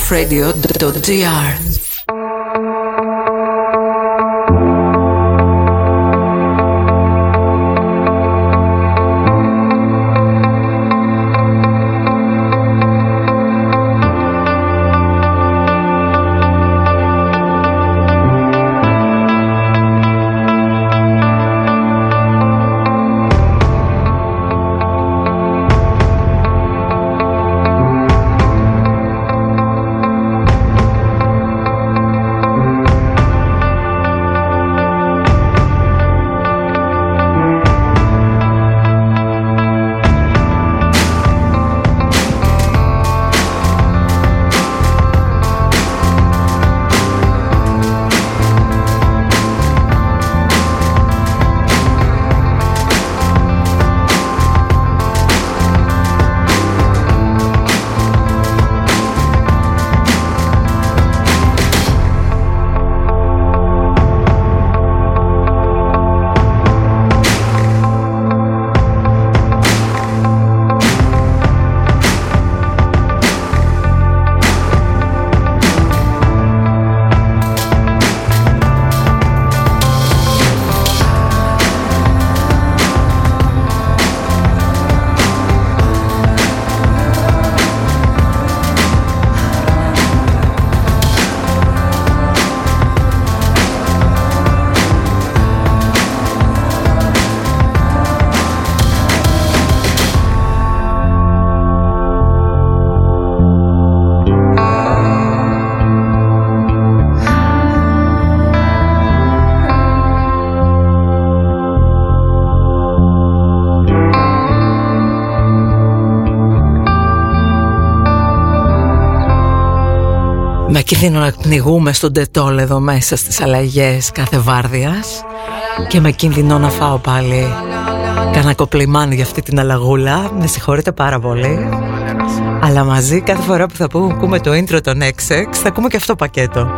golfradio.gr κινδύνο να πνιγούμε στον τετόλ εδώ μέσα στις αλλαγές κάθε βάρδιας. Και με κίνδυνο να φάω πάλι κανένα κοπλιμάν για αυτή την αλλαγούλα. Με συγχωρείτε πάρα πολύ. Αλλά μαζί κάθε φορά που θα πούμε το intro των XX θα ακούμε και αυτό πακέτο.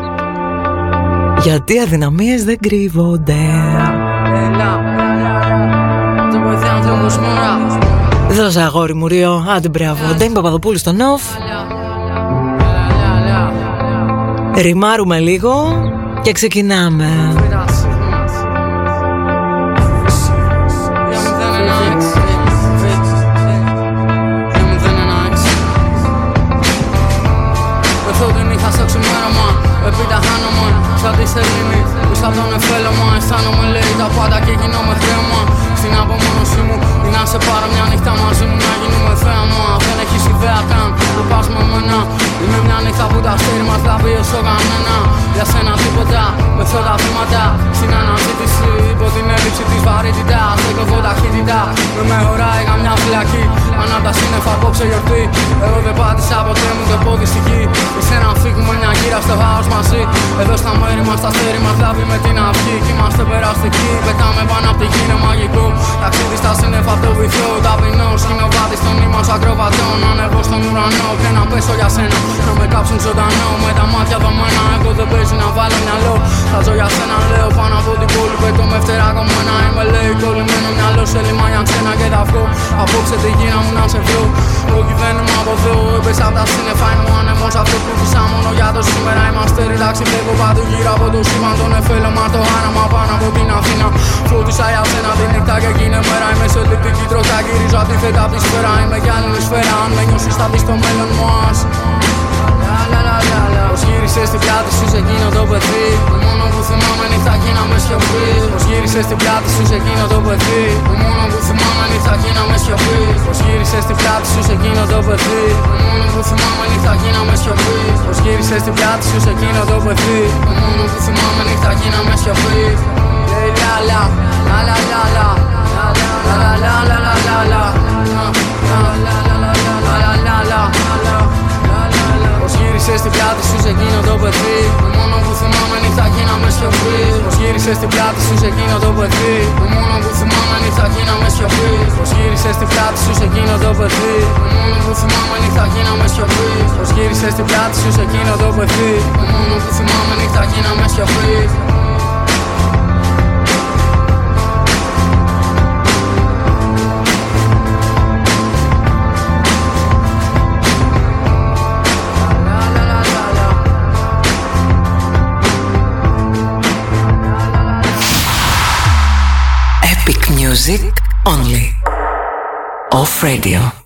Γιατί αδυναμίες δεν κρύβονται. Δώσα αγόρι μου Ρίο, άντε μπράβο, Ντέμι Παπαδοπούλου στο Νοφ Ριμάρουμε λίγο και ξεκινάμε. Σαν τη σελήνη, πίσω από τον εφέλωμα Αισθάνομαι λέει τα πάντα και γίνομαι χρέωμα Στην απομόνωσή μου, ή να σε πάρω μια νύχτα μαζί μου Να γίνουμε θέαμα Δεν έχεις ιδέα καν, να πας με μένα Είμαι μια νύχτα που τα αστέρι μας θα βιώσω κανένα Για σένα τίποτα, με τα βήματα Στην αναζήτηση υπό την έλλειψη της βαρύτητας Δεν κοβώ ταχύτητα, με με χωράει καμιά φυλακή Ανά τα σύννεφα απόψε γιορτή Εγώ δεν πάτησα ποτέ μου το πόδι στη γη Εσένα φύγουμε μια γύρα στο χάος μαζί Εδώ στα μέρη μας, τα αστέρι μας λάβει με την αυγή Κι είμαστε περαστικοί, πετάμε πάνω απ' τη γη είναι μαγικό Ταξίδι στα σύννεφα το βυθό, ταπεινό Σκηνοβάτη στον ύμο ακροβατών Ανεβώ στον ουρανό και να πέσω για σένα. Να με κάψουν ζωντανό με τα μάτια δομένα Εγώ δεν παίζει να βάλω μυαλό. Θα ζω για σένα λέω πάνω από την πόλη. Πέτω με φτερά κομμένα Είμαι λέει κολλημένο μυαλό σε λιμάνια ξένα και τα βγω Απόψε τη γύρα μου να σε βρω. Όχι δεν είμαι από Θεό Έπεσα απ' τα σύννεφα. Είναι ο άνεμος Αυτό που φυσά μόνο για το σήμερα. Είμαστε relaxed βλέπω παντού γύρω από το σύμπαν Τον εφέλωμα το άραμα πάνω από την Αθήνα. Φώτισα για σένα τη νύχτα και εκείνη μέρα. Είμαι σε λυπτική τροχιά γυρίζω αντίθετα από τη σφαίρα. Είμαι κι άλλη σφαίρα αν με νιώσεις θα δεις το μέλλον μας. Πως γύρισες στην πλάτη σου σε εκείνο το παιδί. Το μόνο που θυμάμαι νύχτα γίνα με σιωπή. Πως γύρισες στην πλάτη σου σε εκείνο το παιδί. Το μόνο που θυμάμαι νύχτα γίνα με σιωπή. Πως γύρισες στην πλάτη σου σε εκείνο το παιδί. Το μόνο που θυμάμαι νύχτα γίνα με σιωπή. Πως γύρισες στην πλάτη σου σε εκείνο το παιδί. Το μόνο που θυμάμαι νύχτα γίνα με σιωπή La la la la la la la la la la la la la la Πως γύρισες στην πλάτη σου σε εκείνο το παιδί. Το μόνο που θυμάμαι νύχτα γίναμε σιωπή. Πως γύρισες στην πλάτη σου σε εκείνο το παιδί. Το μόνο που θυμάμαι νύχτα γίναμε σιωπή. Πως γύρισες στην πλάτη σου σε εκείνο το παιδί. Το μόνο που θυμάμαι νύχτα γίναμε σιωπή. Πως γύρισες στην πλάτη σου σε εκείνο το παιδί. Το μόνο που θυμάμαι νύχτα γίναμε σιωπή Music only. Off radio.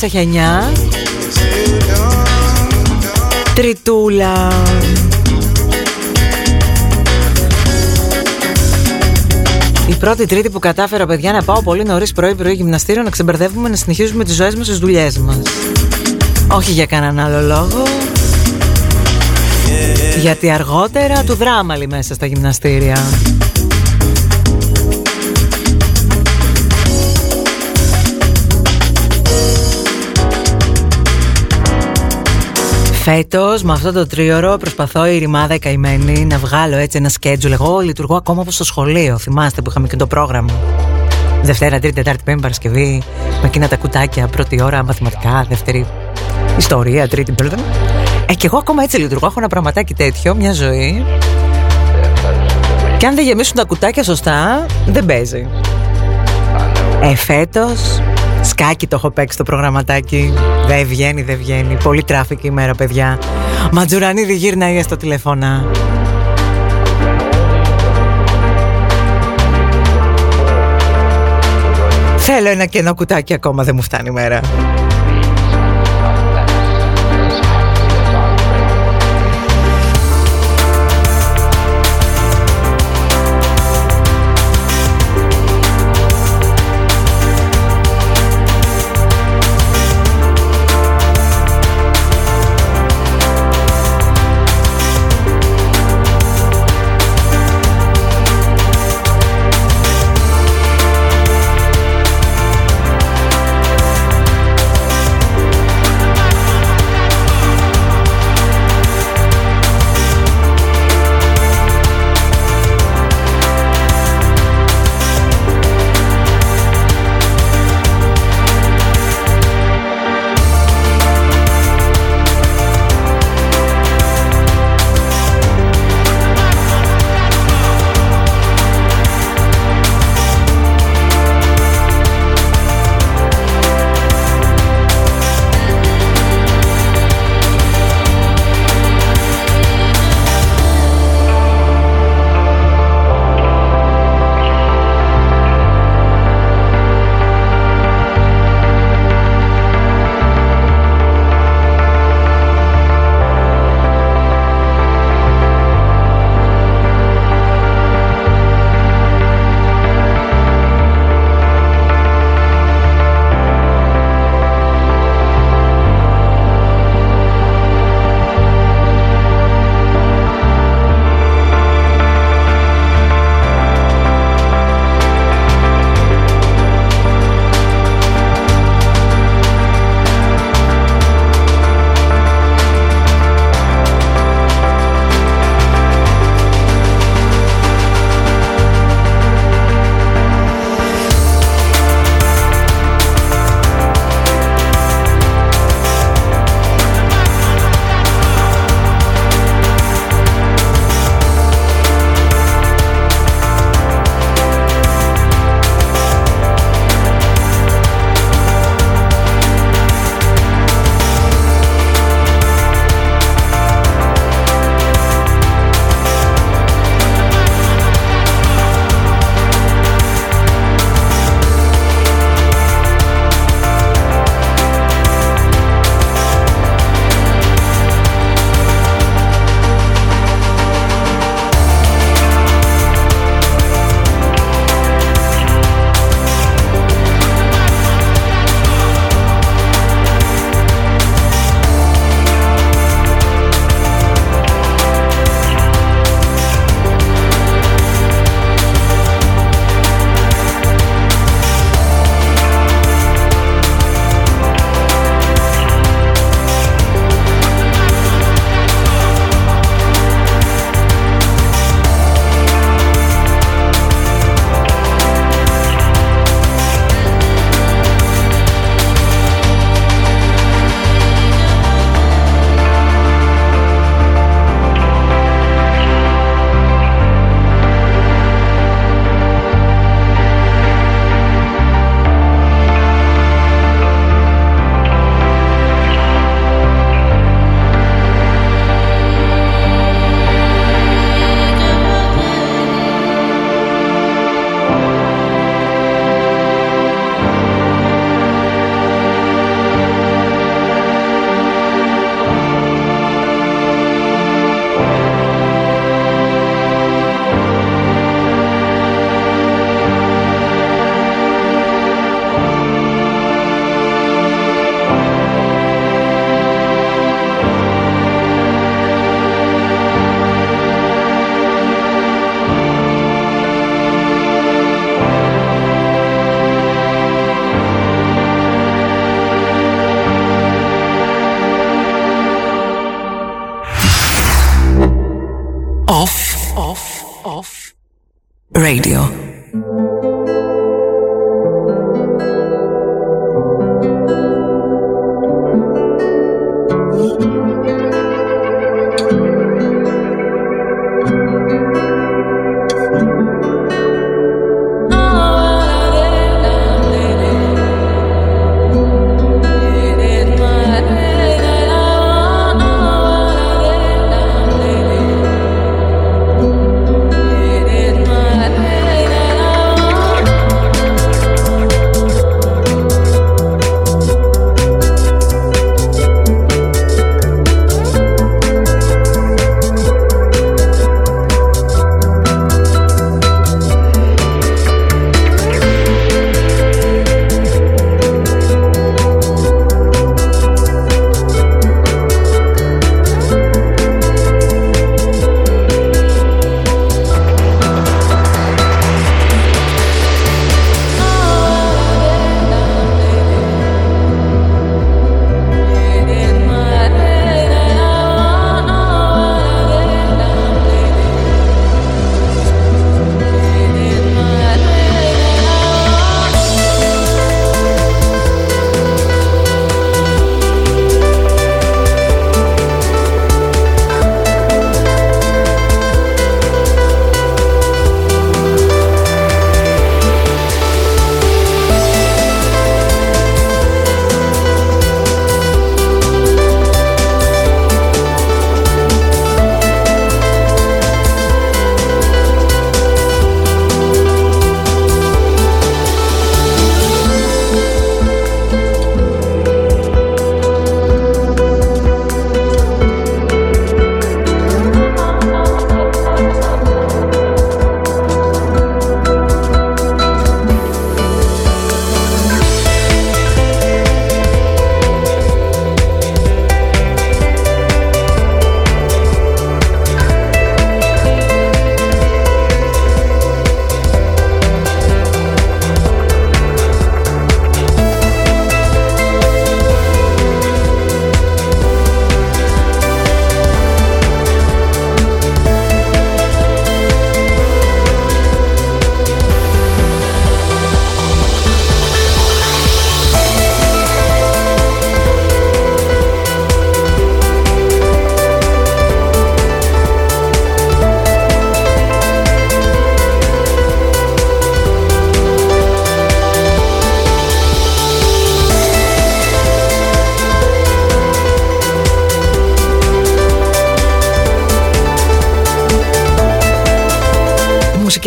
Day και ο μήνας έχει 9 Τριτούλα. Η πρώτη τρίτη που κατάφερα παιδιά να πάω πολύ νωρίς πρωί πρωί γυμναστήριο να ξεμπερδεύουμε να συνεχίζουμε τις ζωές μας στις δουλειές μας. Όχι για κανέναν άλλο λόγο. Γιατί αργότερα του δράμαλι μέσα στα γυμναστήρια Φέτος, με αυτό το τρίωρο, προσπαθώ η ρημάδα η καημένη να βγάλω έτσι ένα schedule. Εγώ λειτουργώ ακόμα όπως στο σχολείο. Θυμάστε που είχαμε και το πρόγραμμα. Δευτέρα, Τρίτη, Τετάρτη, Πέμπτη, Παρασκευή. Με εκείνα τα κουτάκια. Πρώτη ώρα μαθηματικά, δεύτερη ιστορία, τρίτη, πέμπτη. Ε, και εγώ ακόμα έτσι λειτουργώ. Έχω ένα πραγματάκι τέτοιο, μια ζωή. Και αν δεν γεμίσουν τα κουτάκια σωστά, δεν παίζει. Ε, φέτος Σκάκι το έχω παίξει το προγραμματάκι. Δεν βγαίνει, δεν βγαίνει. Πολύ traffic ημέρα, παιδιά. Ματζουρανίδη γύρνα στο τηλέφωνα. Θέλω ένα κενό κουτάκι ακόμα, δεν μου φτάνει η μέρα.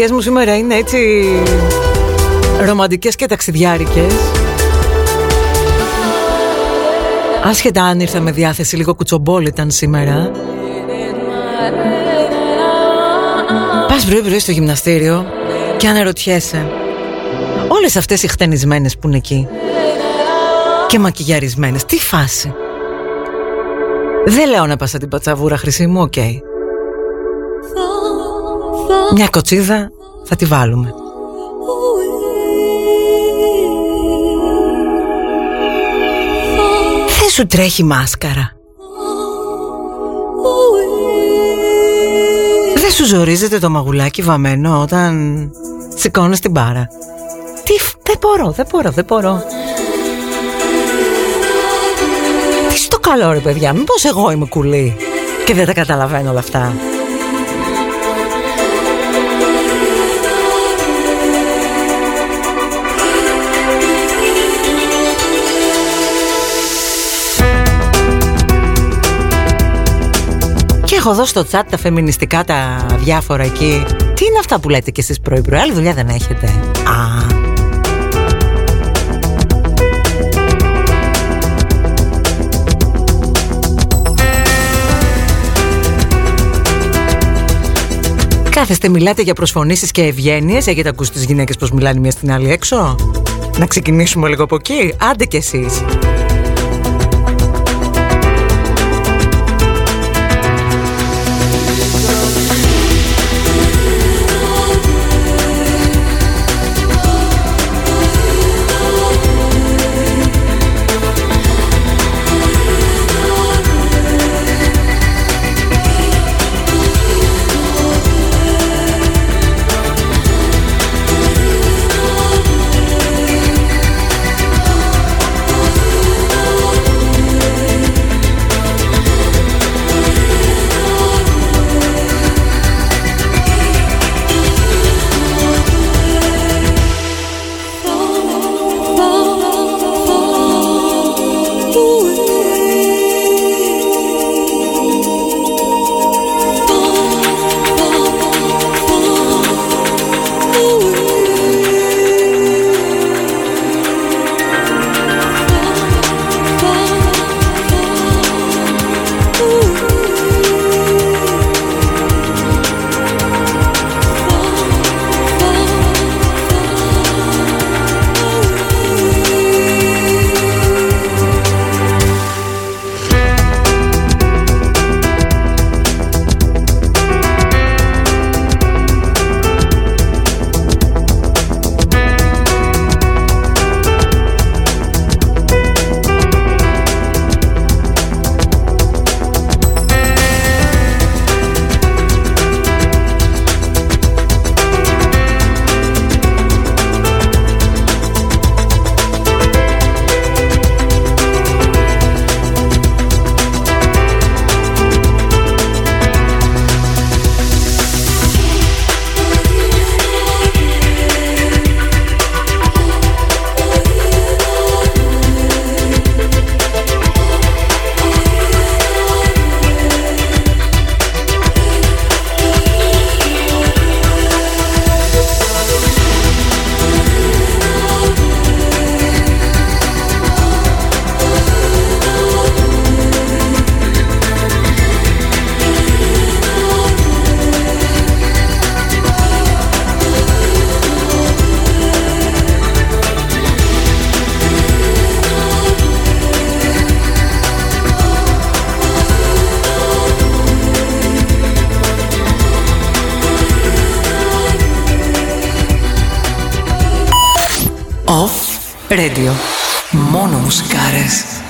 Μουσικές μου σήμερα είναι έτσι ρομαντικές και ταξιδιάρικες. Άσχετα αν ήρθα με διάθεση λίγο κουτσομπόλ ήταν σήμερα. Πας πρωί πρωί στο γυμναστήριο και αναρωτιέσαι Όλες αυτές οι χτενισμένες που είναι εκεί Και μακιγιαρισμένες Τι φάση Δεν λέω να πας σα την πατσαβούρα χρυσή μου Οκ Μια κοτσίδα θα τη βάλουμε. Δεν σου τρέχει μάσκαρα. Δεν σου ζορίζεται το μαγουλάκι βαμμένο όταν σηκώνεις την μπάρα. Τι, δεν μπορώ, δεν μπορώ, δεν μπορώ. Τι στο καλό ρε παιδιά, μήπως εγώ είμαι κουλή Και δεν τα καταλαβαίνω όλα αυτά έχω εδώ στο chat τα φεμινιστικά τα διάφορα εκεί. Τι είναι αυτά που λέτε κι εσείς πρωί πρωί, άλλη δουλειά δεν έχετε. Α, Κάθεστε, μιλάτε για προσφωνήσεις και ευγένειες. Έχετε ακούσει τις γυναίκες πως μιλάνε μία στην άλλη έξω; Να ξεκινήσουμε λίγο από εκεί. Άντε κι εσείς. Off Radio. Μόνο μουσικάρες.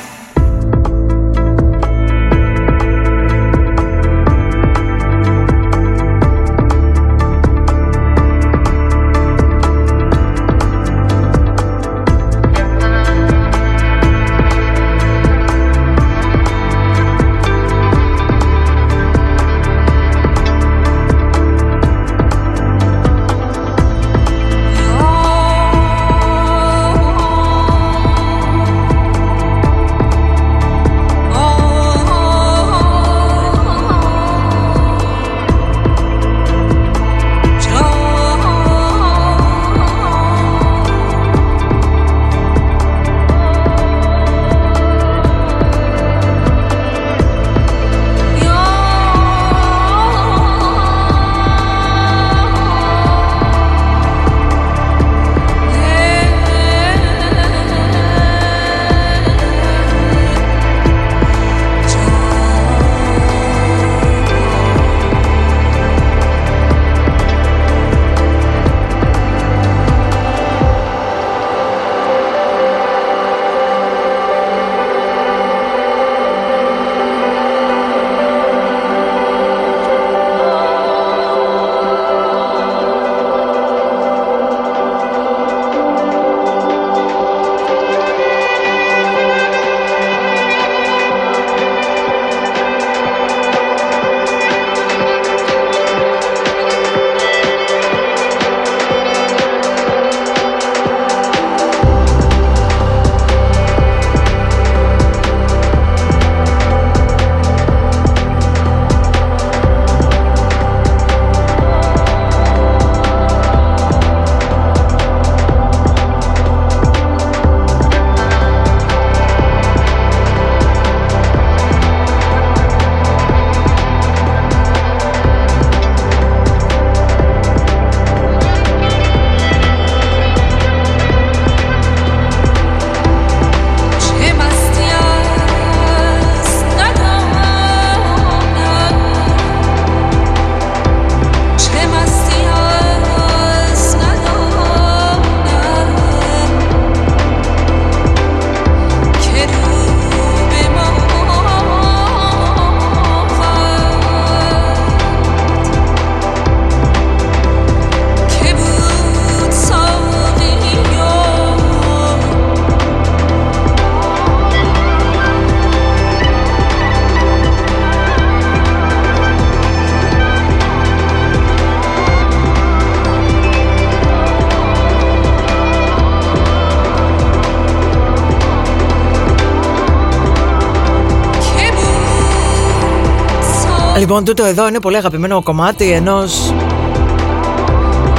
Λοιπόν, τούτο εδώ είναι πολύ αγαπημένο κομμάτι ενός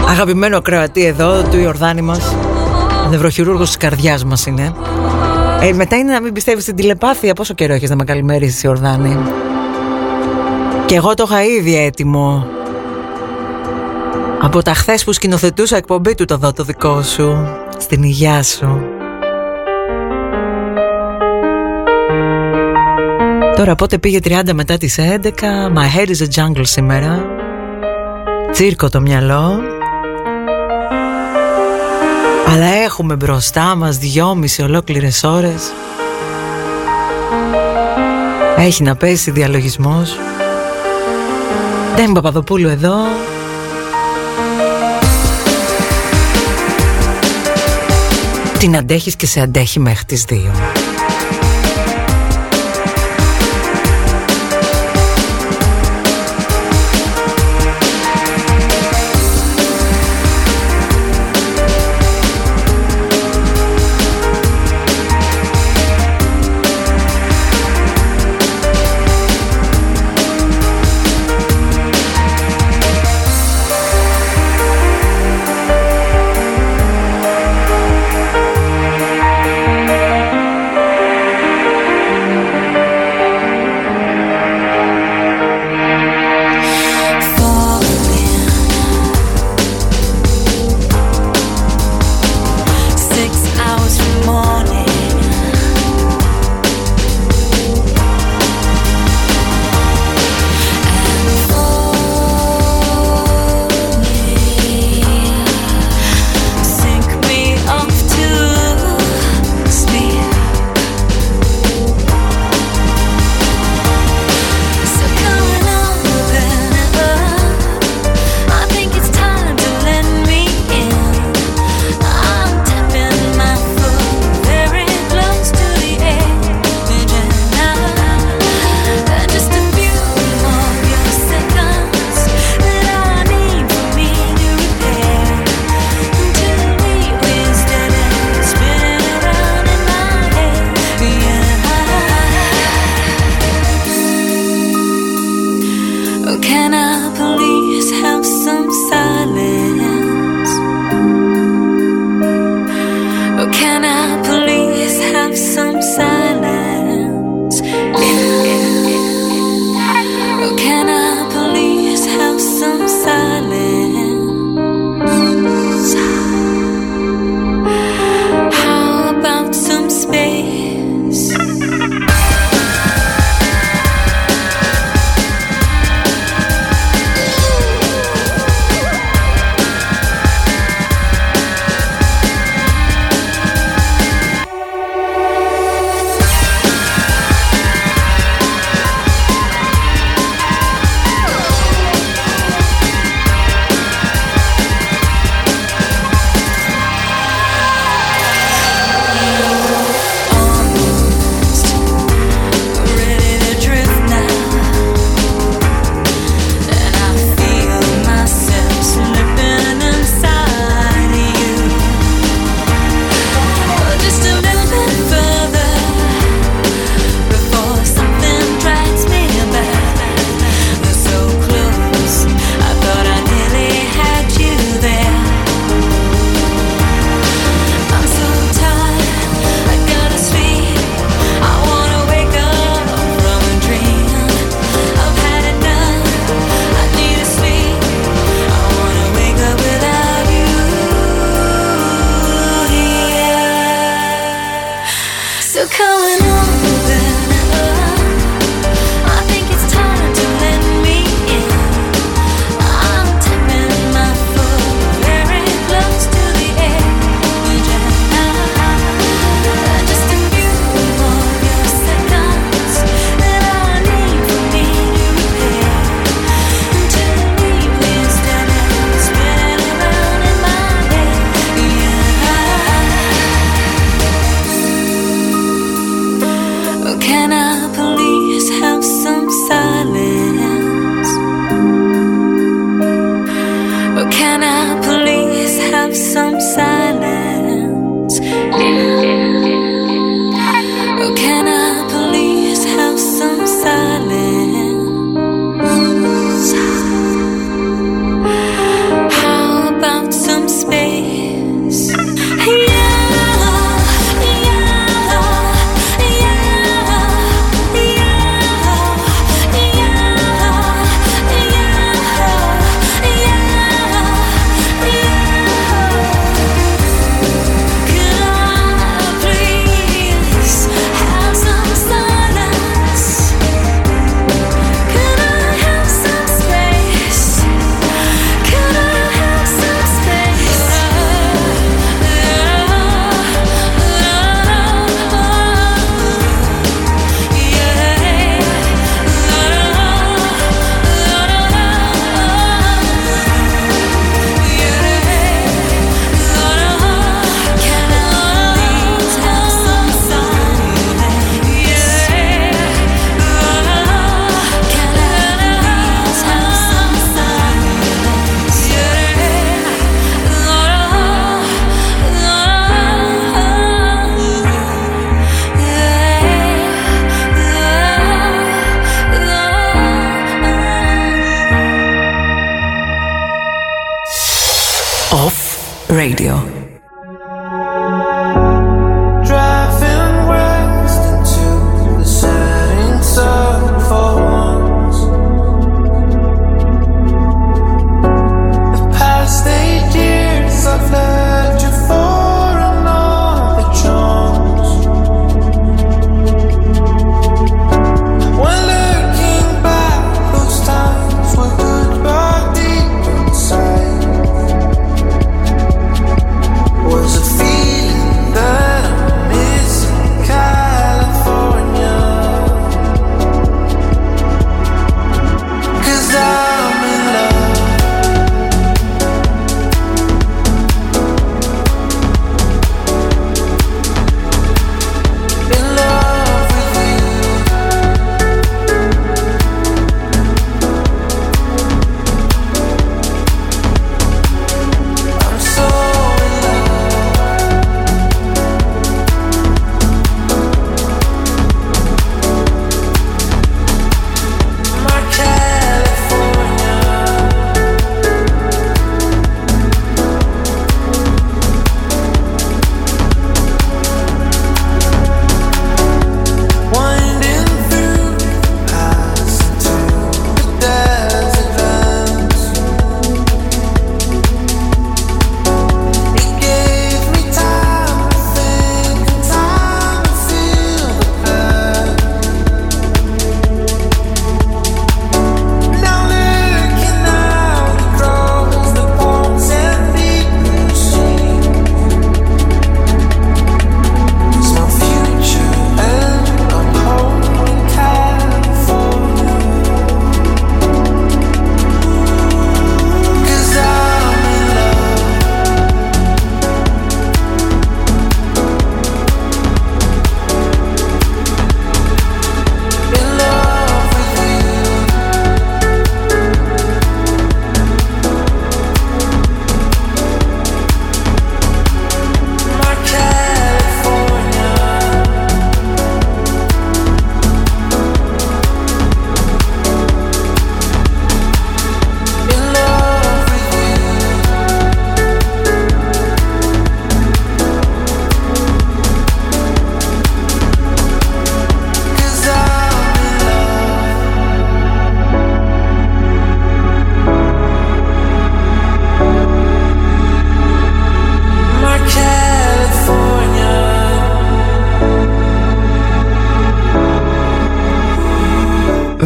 αγαπημένου ακροατή εδώ, του Ιορδάνη μας. Νευροχειρούργος της καρδιάς μας είναι. Ε, μετά είναι να μην πιστεύεις στην τηλεπάθεια. Πόσο καιρό έχεις να με καλημέρισεις, Ιορδάνη; Και εγώ το είχα ήδη έτοιμο. Από τα χθες που σκηνοθετούσα εκπομπή του το δω το δικό σου. Στην υγειά σου. Τώρα πότε πήγε 30 μετά τις 11 My head is a jungle σήμερα. Τσίρκο το μυαλό. Αλλά έχουμε μπροστά μας δυόμιση ολόκληρες ώρες. Έχει να πέσει διαλογισμός. Δεν Παπαδοπούλου εδώ. Την αντέχεις και σε αντέχει μέχρι τις δύο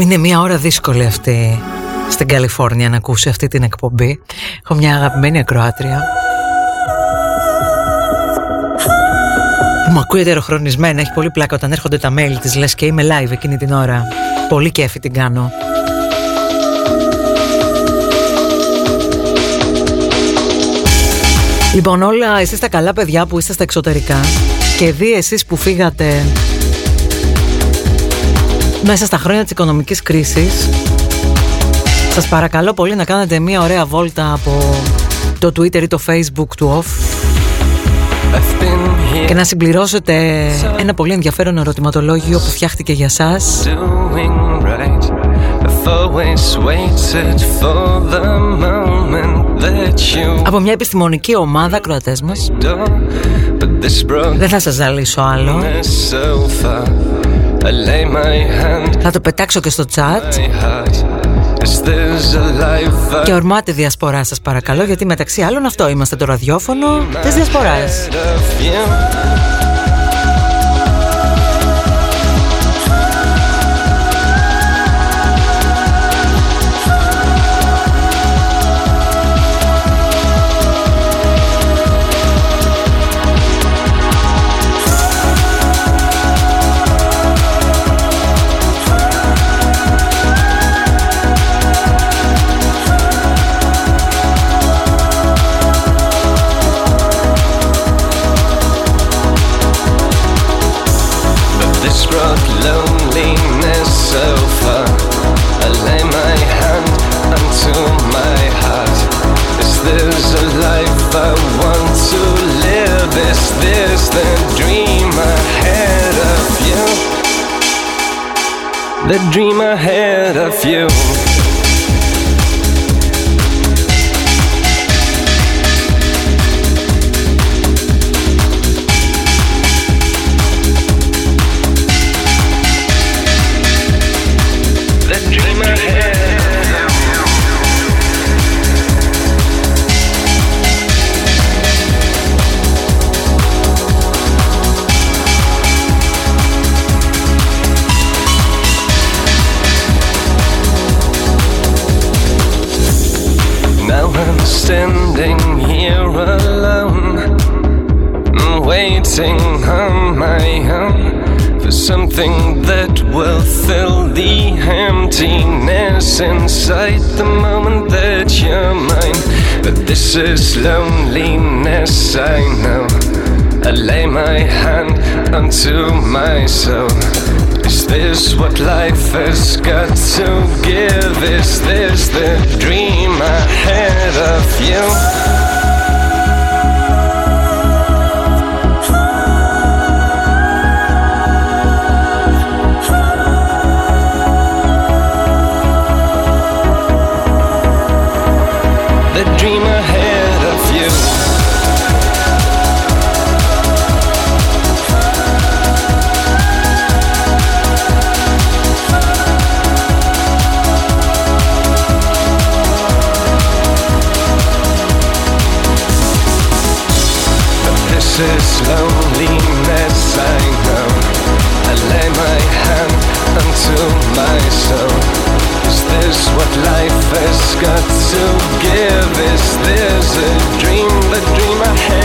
Είναι μια ώρα δύσκολη αυτή στην Καλιφόρνια να ακούσει αυτή την εκπομπή. Έχω μια αγαπημένη ακροάτρια. Μου ακούει ετεροχρονισμένα, έχει πολύ πλάκα όταν έρχονται τα mail της, λες και είμαι live εκείνη την ώρα. Πολύ κέφι την κάνω. Λοιπόν όλα εσείς τα καλά παιδιά που είστε στα εξωτερικά και δει εσείς που φύγατε μέσα στα χρόνια της οικονομικής κρίσης σας παρακαλώ πολύ να κάνετε μια ωραία βόλτα από το Twitter ή το Facebook του Off και να συμπληρώσετε ένα πολύ ενδιαφέρον ερωτηματολόγιο που φτιάχτηκε για σας. Από μια επιστημονική ομάδα κροατές μας. Δεν θα σας ζαλίσω άλλο θα το πετάξω και στο chat. Και ορμάτε διασπορά σας παρακαλώ Γιατί μεταξύ άλλων αυτό είμαστε το ραδιόφωνο της διασποράς the dream ahead of you. This is loneliness, I know. I lay my hand onto my soul. Is this what life has got to give? Is this the dream I had of you? Is this what life has got to give? Is this a dream, the dream ahead of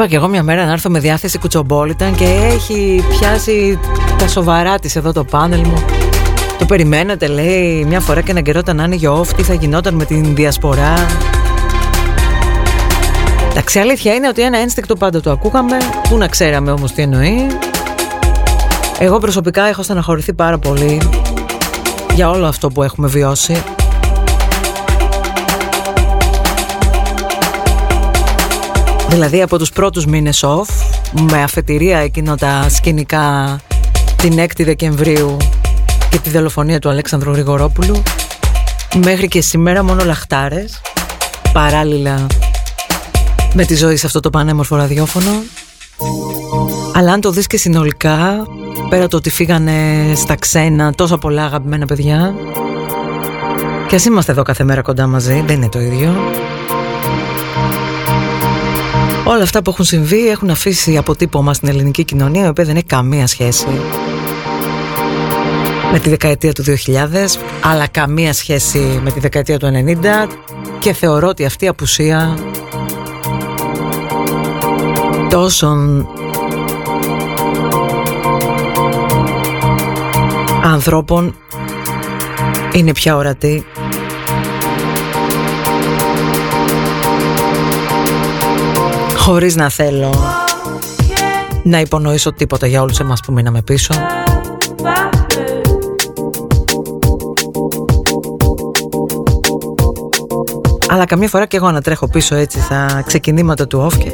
Είπα και εγώ μια μέρα να έρθω με διάθεση κουτσομπόλιταν και έχει πιάσει τα σοβαρά της εδώ το πάνελ μου. Το περιμένετε λέει μια φορά και έναν καιρό όταν άνοιγε off τι θα γινόταν με την διασπορά. Εντάξει αλήθεια είναι ότι ένα ένστικτο πάντα το ακούγαμε, που να ξέραμε όμως τι εννοεί. Εγώ προσωπικά έχω στεναχωρηθεί πάρα πολύ για όλο αυτό που έχουμε βιώσει. Δηλαδή από τους πρώτους μήνες off με αφετηρία εκείνο τα σκηνικά την 6η Δεκεμβρίου και τη δολοφονία του Αλέξανδρου Γρηγορόπουλου μέχρι και σήμερα μόνο λαχτάρες παράλληλα με τη ζωή σε αυτό το πανέμορφο ραδιόφωνο. Αλλά αν το δεις και συνολικά πέρα το ότι φύγανε στα ξένα τόσα πολλά αγαπημένα παιδιά και ας είμαστε εδώ κάθε μέρα κοντά μαζί δεν είναι το ίδιο Όλα αυτά που έχουν συμβεί έχουν αφήσει αποτύπωμα στην ελληνική κοινωνία, η οποία δεν έχει καμία σχέση με τη δεκαετία του 2000, αλλά καμία σχέση με τη δεκαετία του 90 και θεωρώ ότι αυτή η απουσία τόσων ανθρώπων είναι πια ορατή χωρίς να θέλω να υπονοήσω τίποτα για όλους εμάς που μείναμε πίσω Αλλά καμιά φορά και εγώ να τρέχω πίσω έτσι στα ξεκινήματα του off και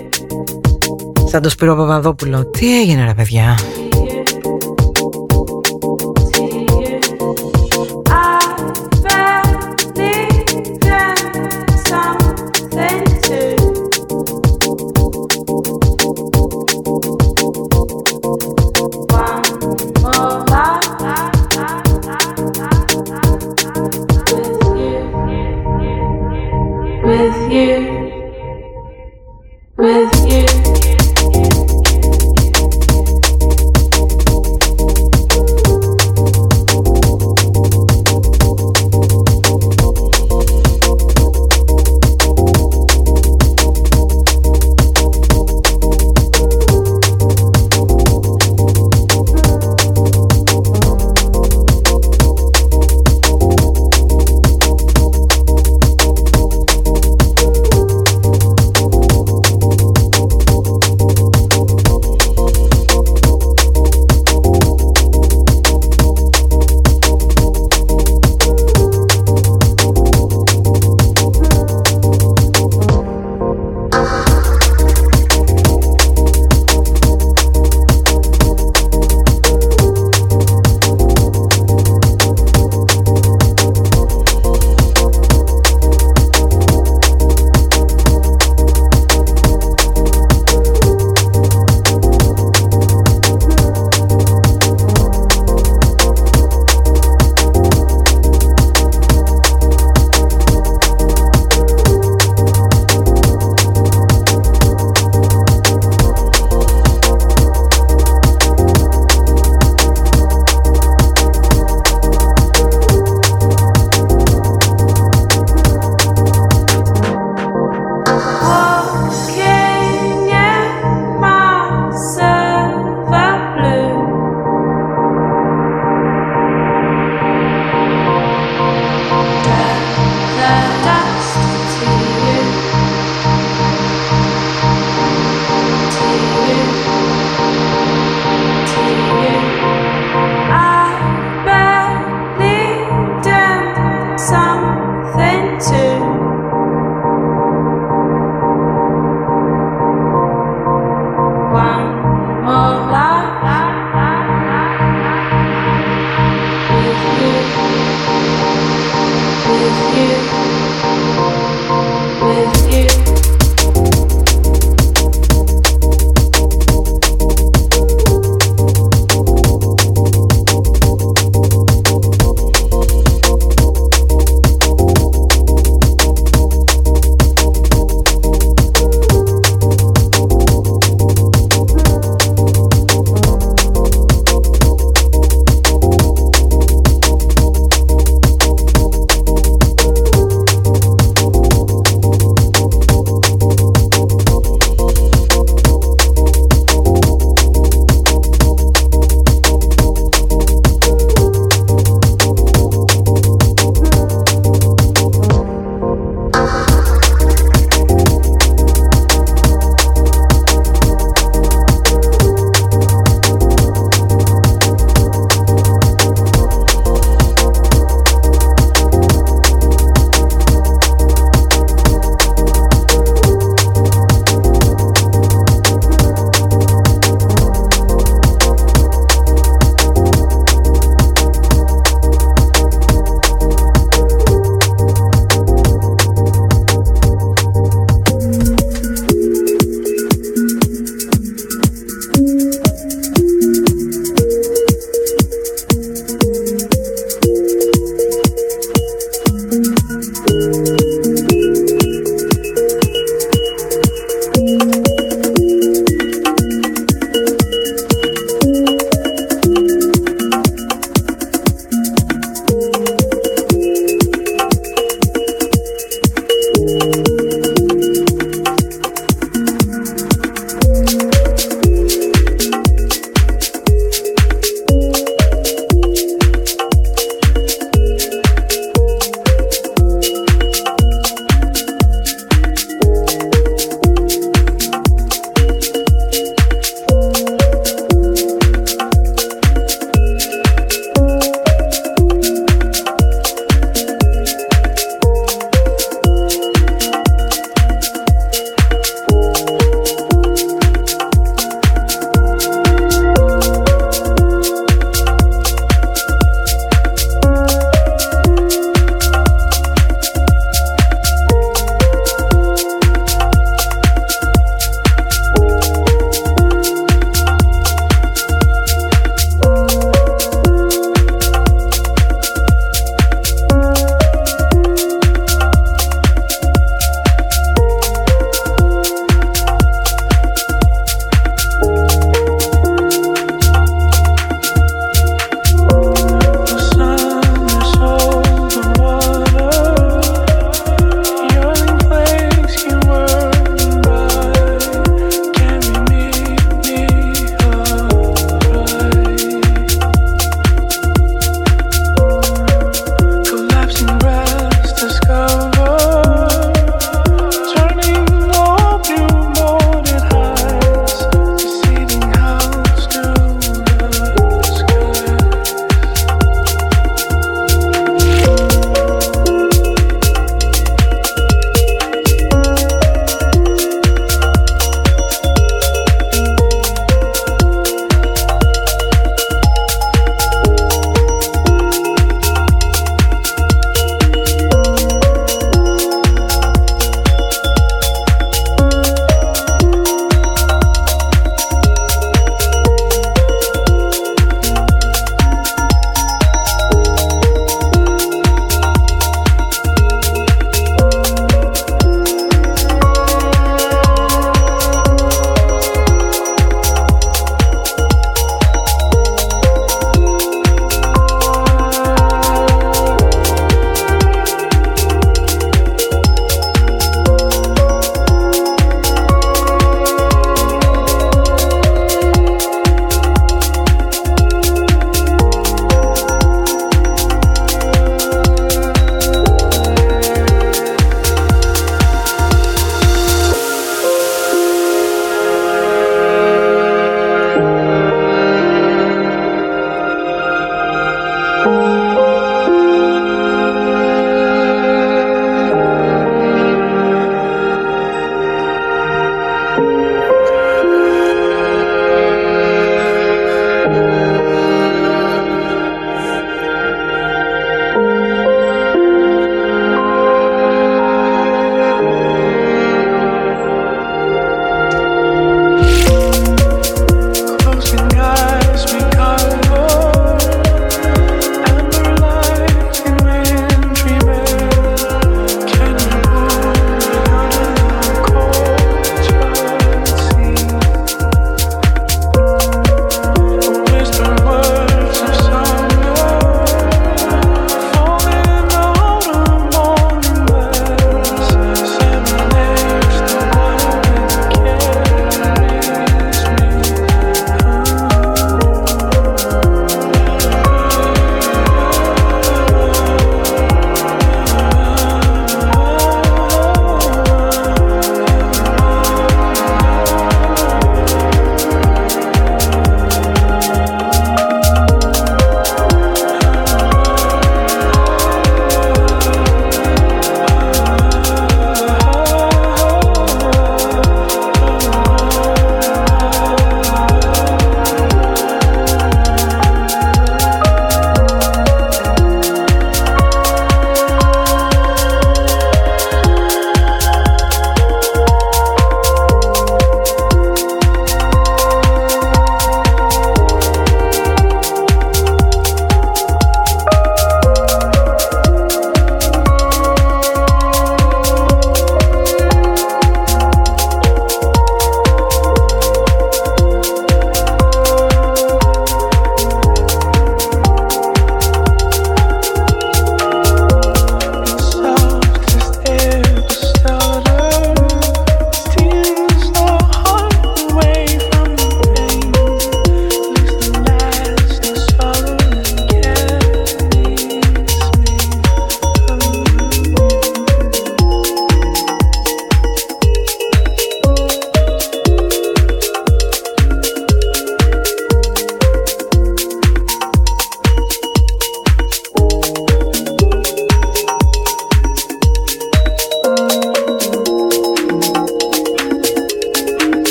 σαν το Σπύρο Παπαδόπουλο. Τι έγινε ρε παιδιά;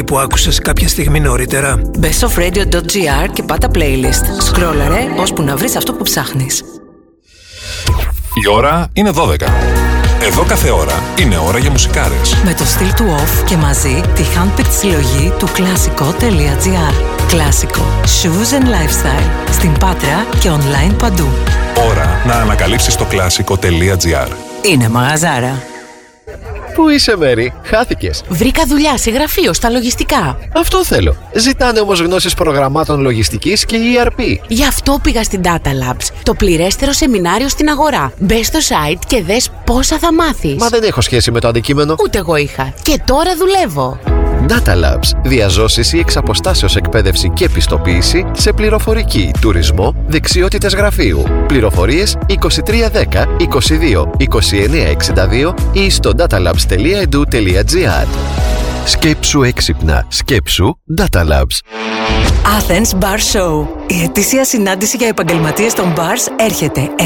Από κομμάτι που άκουσες κάποια στιγμή νωρίτερα; Μπε στο radio.gr και πάτα playlist. Σκρόλαρε ώσπου να βρεις αυτό που ψάχνεις. Η ώρα είναι 12. Εδώ κάθε ώρα είναι ώρα για μουσικάρες. Με το στυλ του off και μαζί τη handpicked συλλογή του κλασικό.gr. Κλασικό. Shoes and lifestyle. Στην Πάτρα και online παντού. Ώρα να ανακαλύψεις το κλασικό.gr. Είναι μαγαζάρα. Πού είσαι, Μέρι, χάθηκες. Βρήκα δουλειά σε γραφείο στα λογιστικά. Αυτό θέλω. Ζητάνε όμως γνώσεις προγραμμάτων λογιστικής και ERP. Γι' αυτό πήγα στην Data Labs, το πληρέστερο σεμινάριο στην αγορά. Μπες στο site και δες πόσα θα μάθεις. Μα δεν έχω σχέση με το αντικείμενο. Ούτε εγώ είχα. Και τώρα δουλεύω. Data Labs. Διαζώσεις ή εξαποστάσεως εκπαίδευση και επιστοποίηση σε πληροφορική, τουρισμό, δεξιότητες γραφείου. Πληροφορίες 2310 22 2962 ή στο datalabs.edu.gr Σκέψου έξυπνα. Σκέψου Data Labs. Athens Bar Show. Η ετήσια συνάντηση για επαγγελματίες των bars έρχεται 9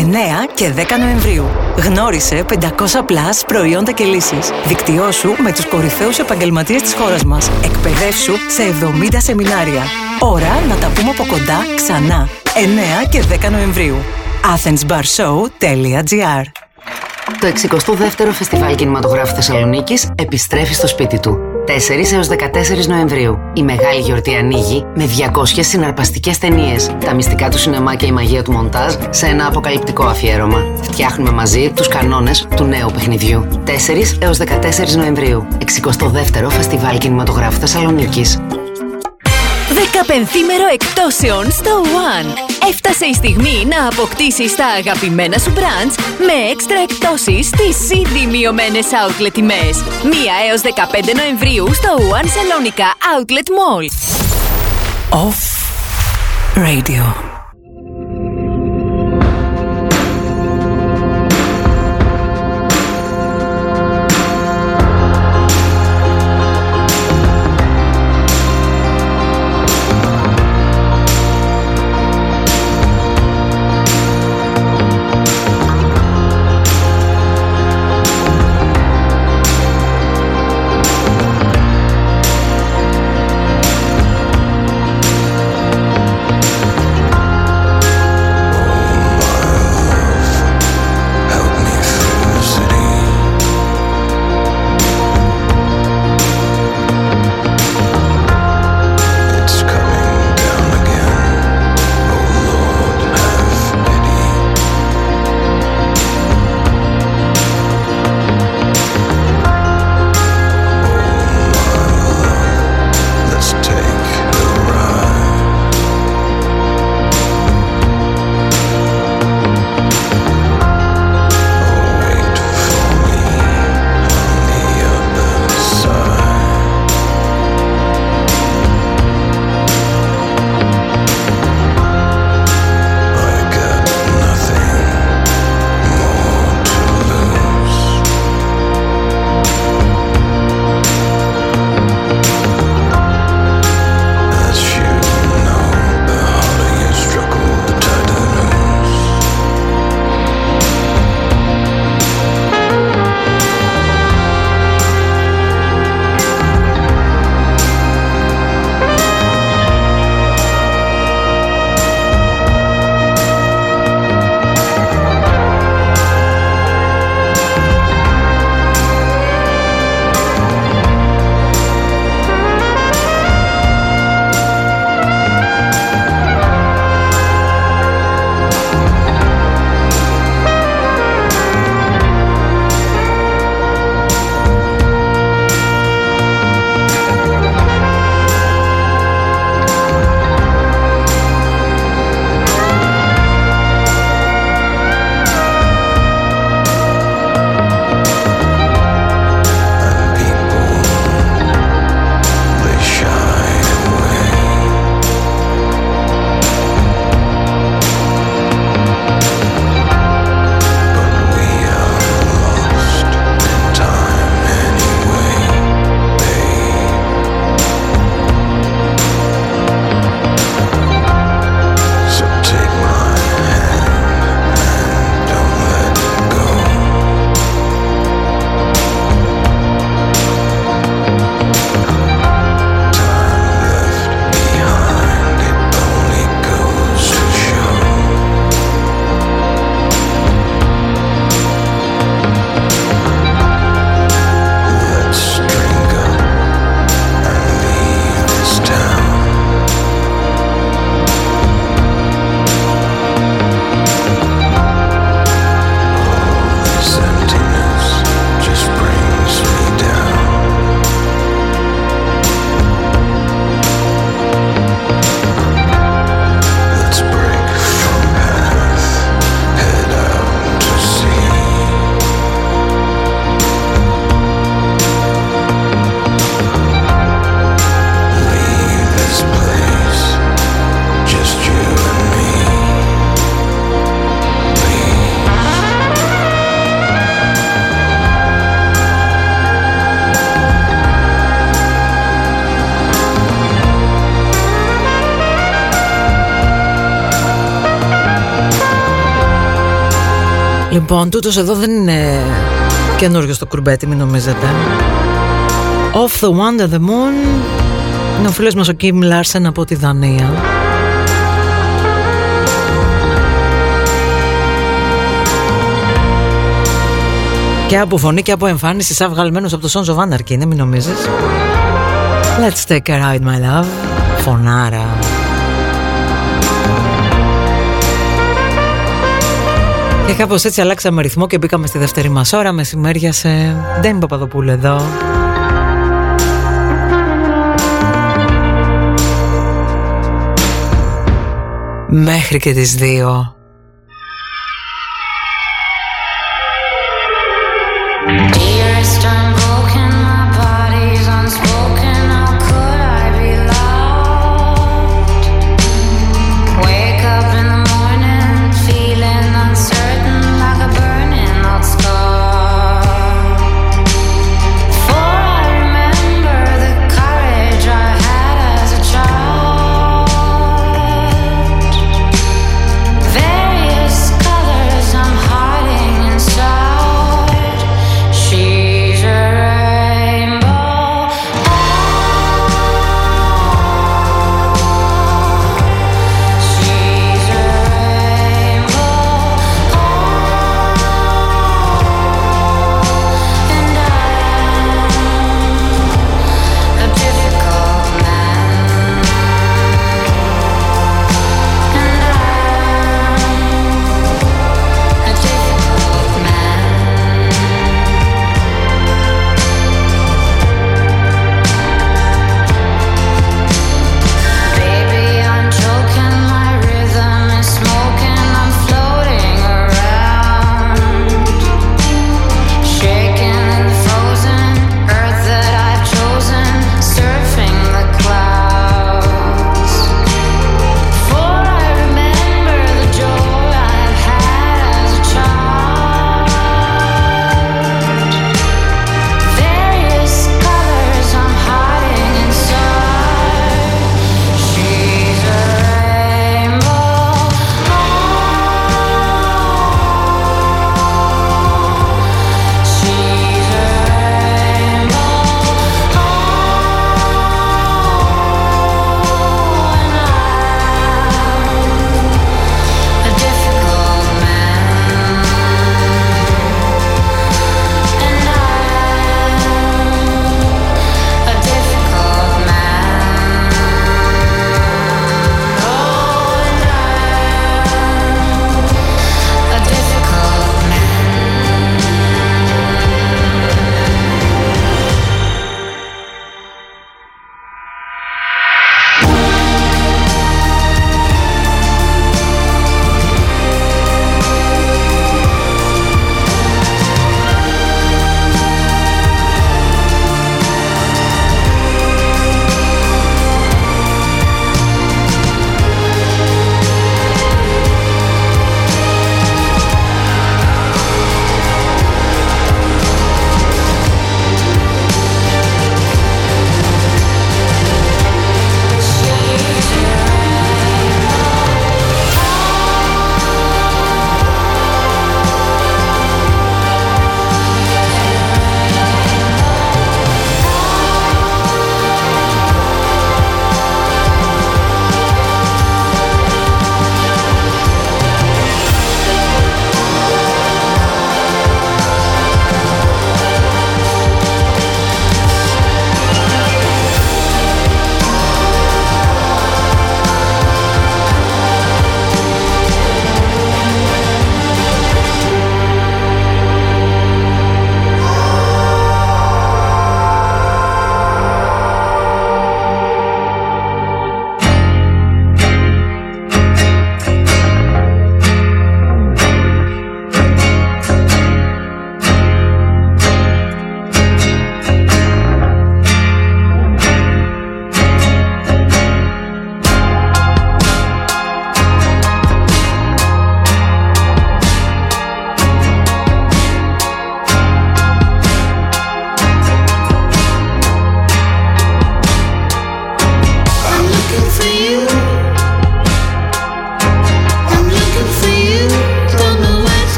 και 10 Νοεμβρίου. Γνώρισε 500 plus προϊόντα και λύσεις. Δικτυώσου με τους κορυφαίους επαγγελματίες της χώρας μας. Εκπαιδεύσου σε 70 σεμινάρια. Ώρα να τα πούμε από κοντά ξανά. 9 και 10 Νοεμβρίου. athensbarshow.gr Το 62ο Φεστιβάλ Κινηματογράφου Θεσσαλονίκης επιστρέφει στο σπίτι του. 4 έως 14 Νοεμβρίου. Η μεγάλη γιορτή ανοίγει με 200 συναρπαστικές ταινίες, τα μυστικά του σινεμά και η μαγεία του μοντάζ σε ένα αποκαλυπτικό αφιέρωμα. Φτιάχνουμε μαζί τους κανόνες του νέου παιχνιδιού. 4 έως 14 Νοεμβρίου. 62ο Φεστιβάλ Κινηματογράφου Θεσσαλονίκης. Δεκαπενθήμερο εκτόσεων στο One. Έφτασε η στιγμή να αποκτήσεις τα αγαπημένα σου brands με έξτρα εκτόσεις στις ήδη μειωμένες outlet τιμές. 1 έως 15 Νοεμβρίου στο One Salonica Outlet Mall. Off Radio. Λοιπόν, τούτος εδώ δεν είναι καινούριο στο κουρμπέτι, μην νομίζετε. Off the Wonder the Moon είναι ο φίλος μας ο Kim Larsen από τη Δανία. Και από φωνή και από εμφάνιση σαν βγαλμένος από το Sons of Anarchy είναι, μην νομίζεις. Let's take a ride my love. Φωνάρα. Και κάπως έτσι αλλάξαμε ρυθμό και μπήκαμε στη δεύτερη μας ώρα μεσημέρια σε Ντέμι Παπαδοπούλου εδώ. Μέχρι και τις δύο.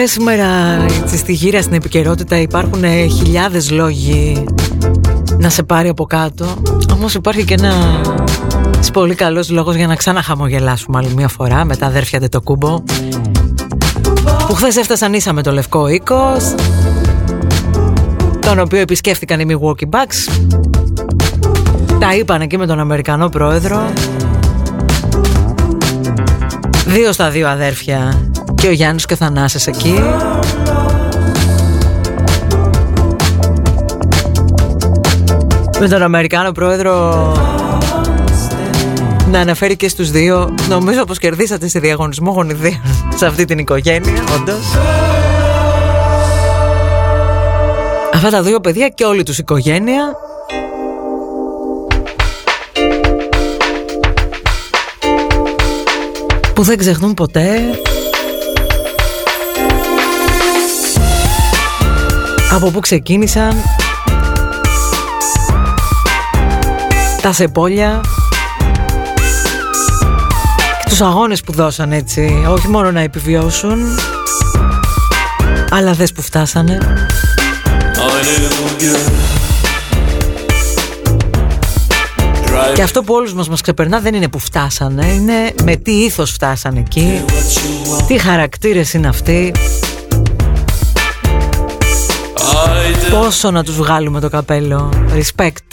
Λοιπόν, που λες σήμερα έτσι, στη γύρα στην επικαιρότητα. Υπάρχουν ε, χιλιάδες λόγοι να σε πάρει από κάτω. Όμως υπάρχει και ένα πολύ καλός λόγος για να ξαναχαμογελάσουμε άλλη μια φορά με τα αδέρφια το κούμπο που χθες έφτασαν ίσα με το Λευκό Οίκος τον οποίο επισκέφτηκαν οι Milwaukee Bucks. Τα είπαν και με τον Αμερικανό πρόεδρο. Δύο στα δύο αδέρφια και ο Γιάννης και ο Θανάσης εκεί. Με τον Αμερικάνο πρόεδρο να αναφέρει και στους δύο. Νομίζω πως κερδίσατε σε διαγωνισμό γονιδίων σε αυτή την οικογένεια όντως. Αυτά τα δύο παιδιά και όλη τους οικογένεια. Που δεν ξεχνούν ποτέ από που ξεκίνησαν τα σεπόλια και τους αγώνες που δώσαν έτσι. Όχι μόνο να επιβιώσουν αλλά δες που φτάσανε. Και αυτό που όλους μας μας ξεπερνά δεν είναι που φτάσανε Είναι με τι ήθος φτάσανε εκεί Τι χαρακτήρες είναι αυτοί Πόσο να τους βγάλουμε το καπέλο. Respect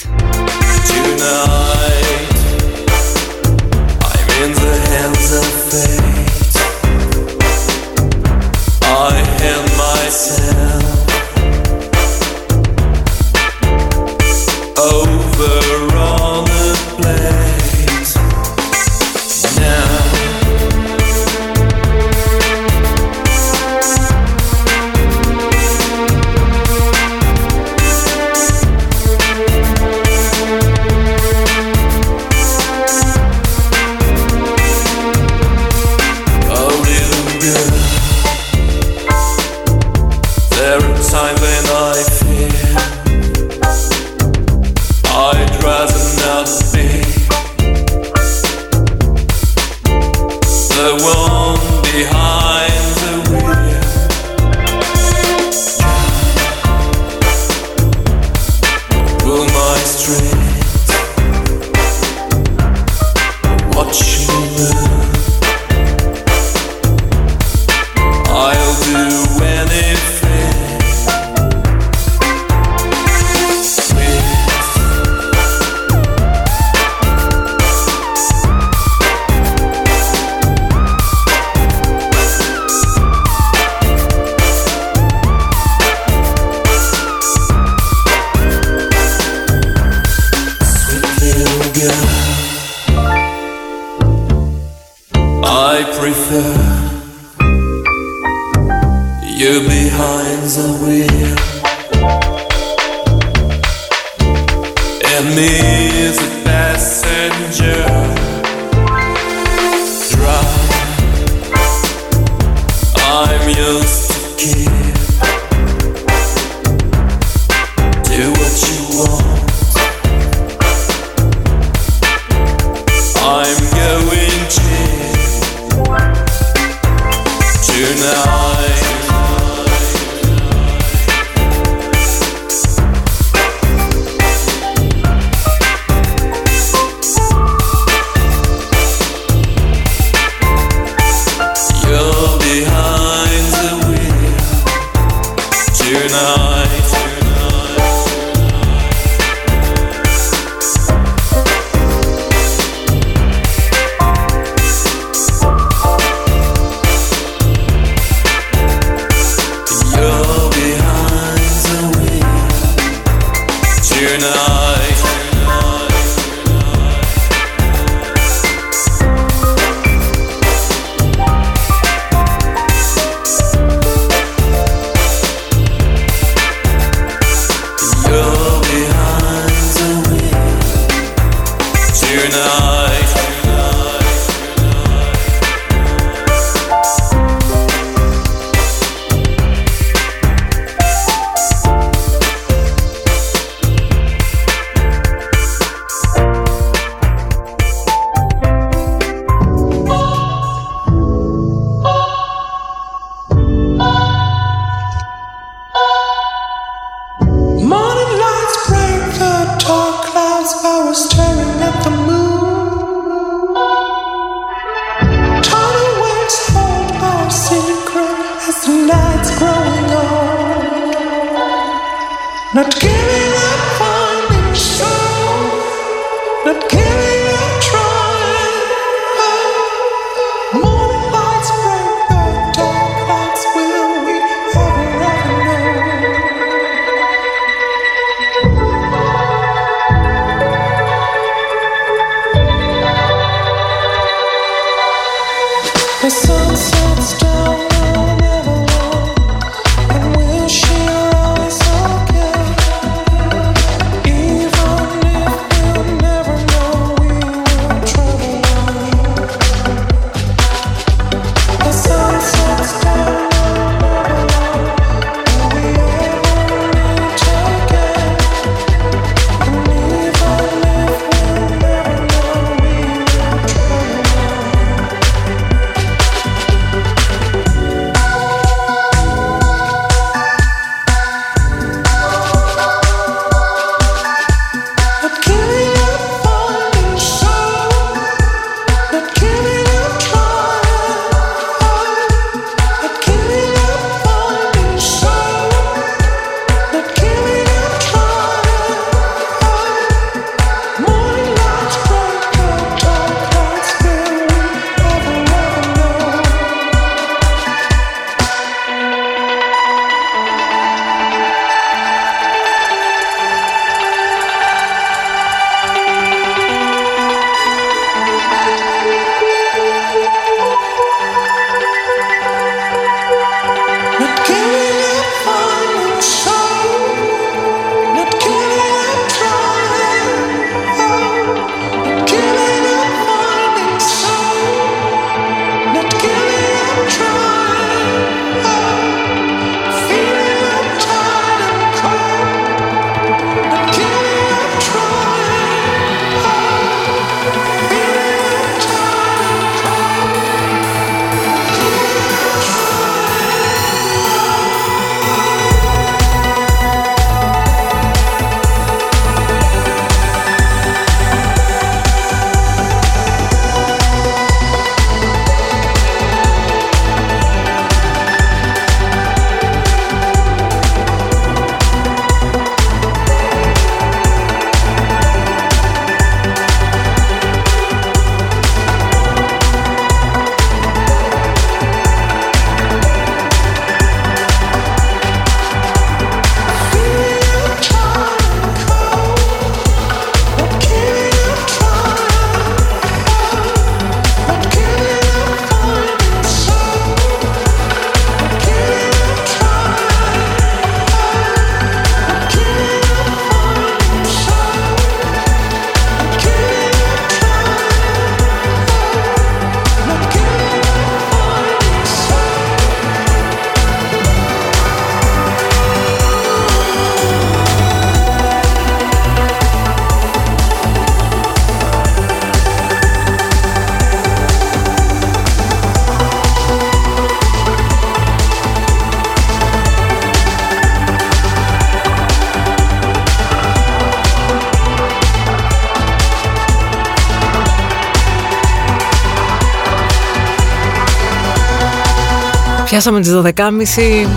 Πιάσαμε τις 12.30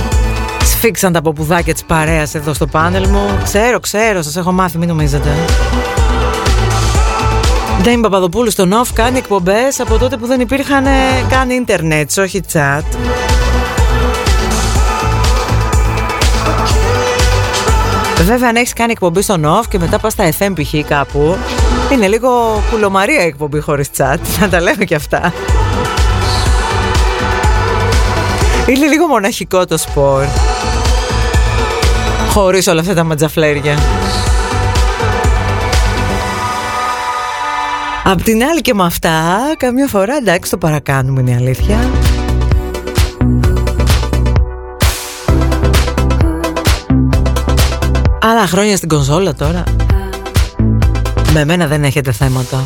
Σφίξαν τα ποπουδάκια της παρέας εδώ στο πάνελ μου. Ξέρω, ξέρω, σας έχω μάθει, μην νομίζετε. Ντέιμ Παπαδοπούλου στο Νοφ κάνει εκπομπές από τότε που δεν υπήρχαν καν ίντερνετ, όχι chat. Βέβαια αν έχεις κάνει εκπομπή στο Νοφ και μετά πας στα FM π.χ. κάπου Είναι λίγο κουλομαρία εκπομπή χωρίς chat, να τα λέμε και αυτά είναι λίγο μοναχικό το σπορ. Χωρίς όλα αυτά τα ματζαφλέρια. Απ' την άλλη και με αυτά, καμιά φορά εντάξει το παρακάνουμε είναι η αλήθεια. Άλλα χρόνια στην κονσόλα τώρα. Με μένα δεν έχετε θέματα.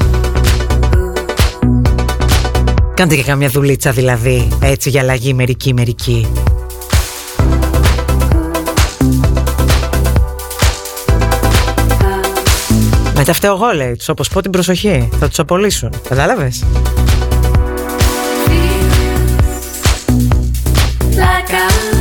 Κάντε και καμιά δουλίτσα δηλαδή, έτσι για αλλαγή μερική μερική. Μετά φταίω εγώ λέει, τους όπως πω την προσοχή, θα τους απολύσουν, κατάλαβες; Like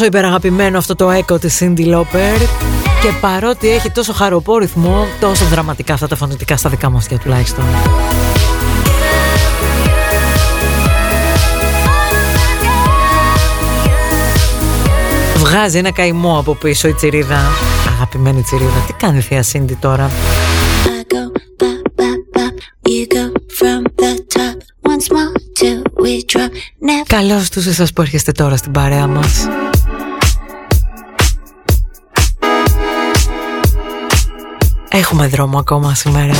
Τόσο υπεραγαπημένο αυτό το echo της Cindy Lauper και παρότι έχει τόσο χαροπό ρυθμό, τόσο δραματικά αυτά τα φωνητικά στα δικά μας τουλάχιστον. Βγάζει ένα καημό από πίσω η τσιρίδα. Αγαπημένη τσιρίδα. Τι κάνει η θεία Σίντι τώρα; Καλώς τους εσάς που έρχεστε τώρα στην παρέα μας. Έχουμε δρόμο ακόμα σήμερα.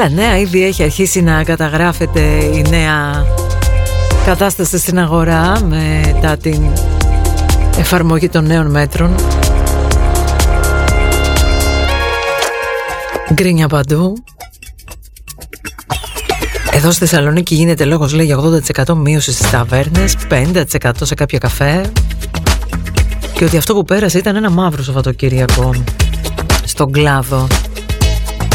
Σε άλλα νέα ήδη έχει αρχίσει να καταγράφεται η νέα κατάσταση στην αγορά μετά την εφαρμογή των νέων μέτρων. Γκρίνια παντού. Εδώ στη Θεσσαλονίκη γίνεται λόγος λέει για 80% μείωσης στις ταβέρνες, 50% σε κάποια καφέ και ότι αυτό που πέρασε ήταν ένα μαύρο Σαββατοκύριακο στον κλάδο.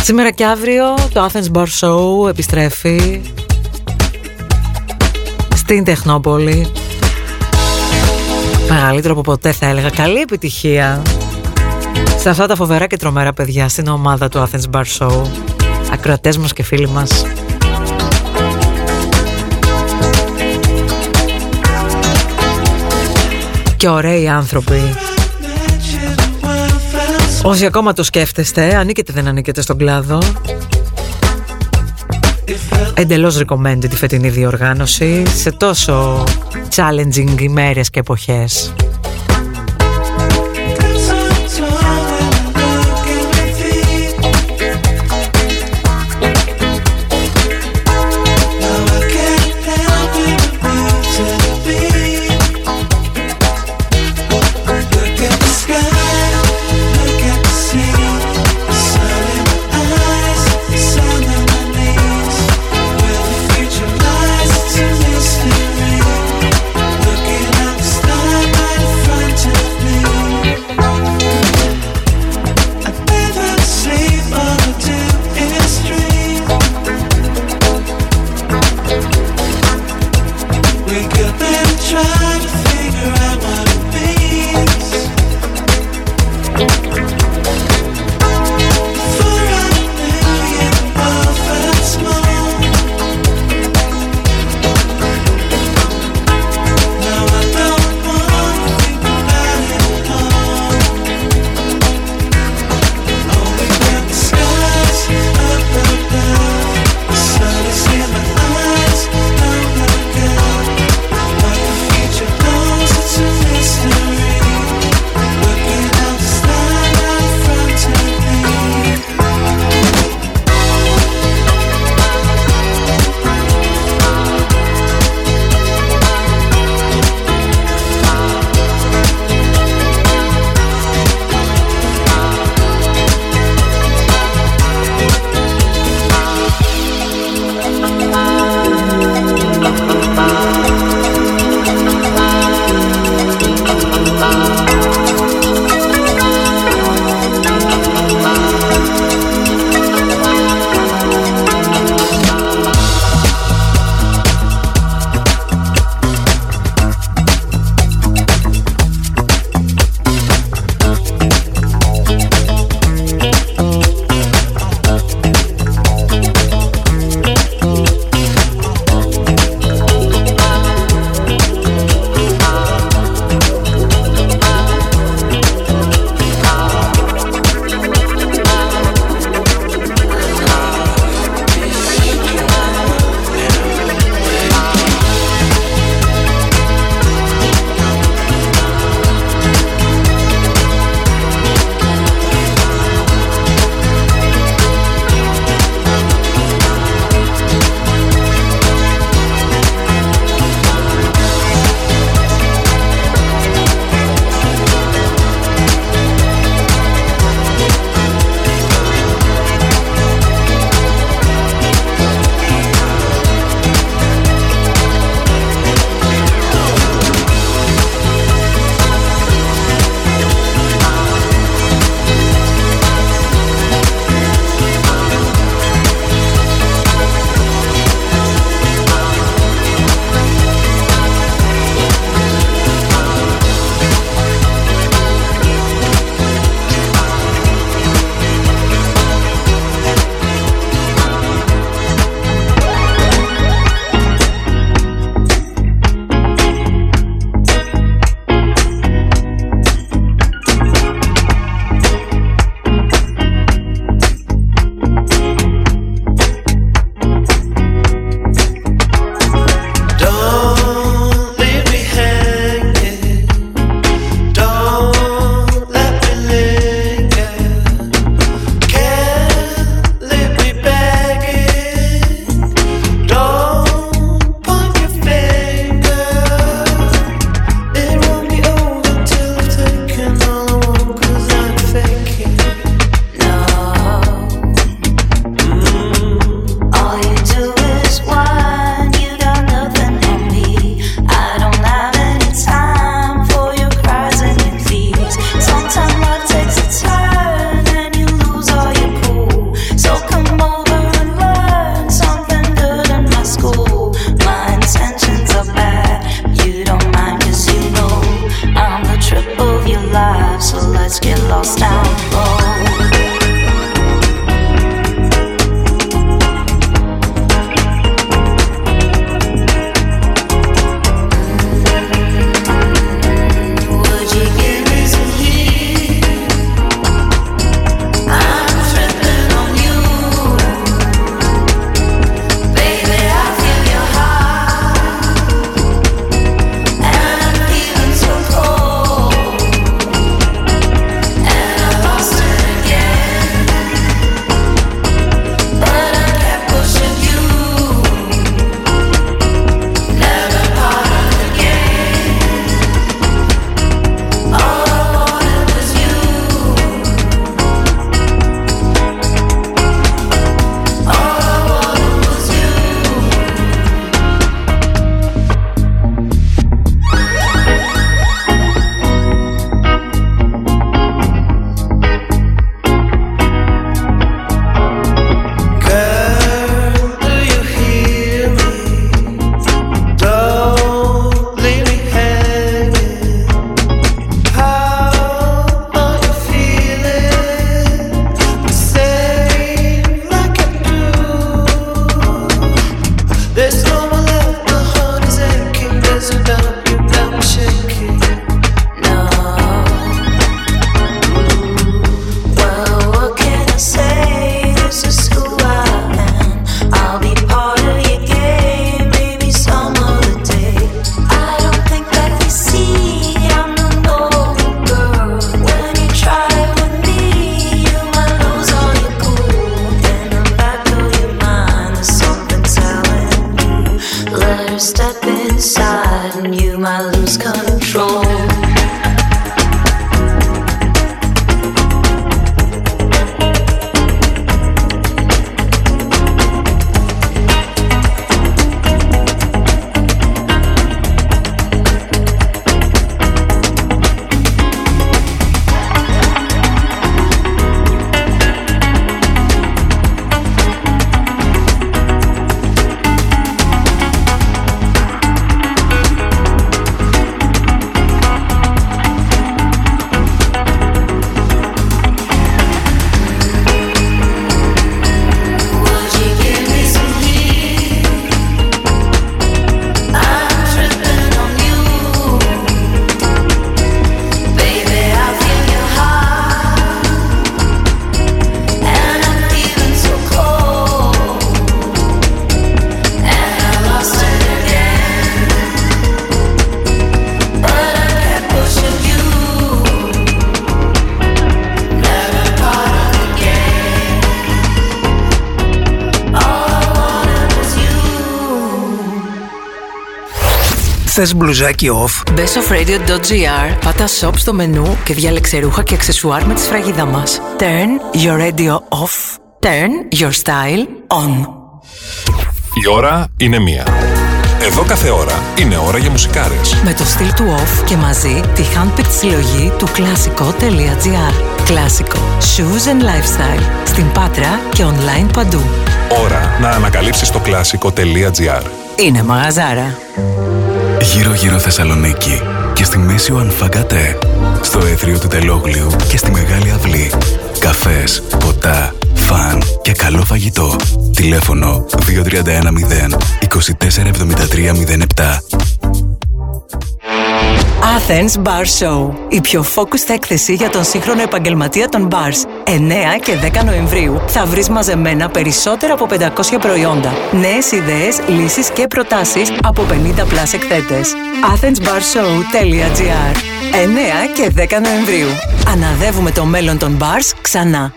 Σήμερα και αύριο το Athens Bar Show επιστρέφει στην Τεχνόπολη. Μεγαλύτερο από ποτέ θα έλεγα. Καλή επιτυχία σε αυτά τα φοβερά και τρομερά παιδιά στην ομάδα του Athens Bar Show. Ακροατές μας και φίλοι μας. Και ωραίοι άνθρωποι. Όσοι ακόμα το σκέφτεστε, ανήκετε δεν ανήκετε στον κλάδο. Εντελώς recommended τη φετινή διοργάνωση σε τόσο challenging ημέρες και εποχές. Θες μπλουζάκι off? bestofradio.gr Πάτα shop στο μενού και διάλεξε ρούχα και αξεσουάρ με τη σφραγίδα μας. Turn your radio off. Turn your style on. Η ώρα είναι μία. Εδώ κάθε ώρα είναι ώρα για μουσικάρες. Με το στυλ του off και μαζί τη handpicked συλλογή του κλασικό.gr. Κλασικό. Shoes and lifestyle. Στην Πάτρα και online παντού. Ώρα να ανακαλύψεις το κλασικό.gr. Είναι μαγαζάρα. Γύρω γύρω Θεσσαλονίκη και στη μέση ο Ανφαγκατέ. Στο έθριο του Τελόγλιου και στη Μεγάλη Αυλή. Καφές, ποτά, φαν και καλό φαγητό. Τηλέφωνο 2310 247307. Athens Bar Show. Η πιο focused έκθεση για τον σύγχρονο επαγγελματία των bars. 9 και 10 Νοεμβρίου θα βρεις μαζεμένα περισσότερα από 500 προϊόντα. Νέες ιδέες, λύσεις και προτάσεις από 50 plus εκθέτες. athensbarshow.gr 9 και 10 Νοεμβρίου. Αναδεύουμε το μέλλον των bars ξανά.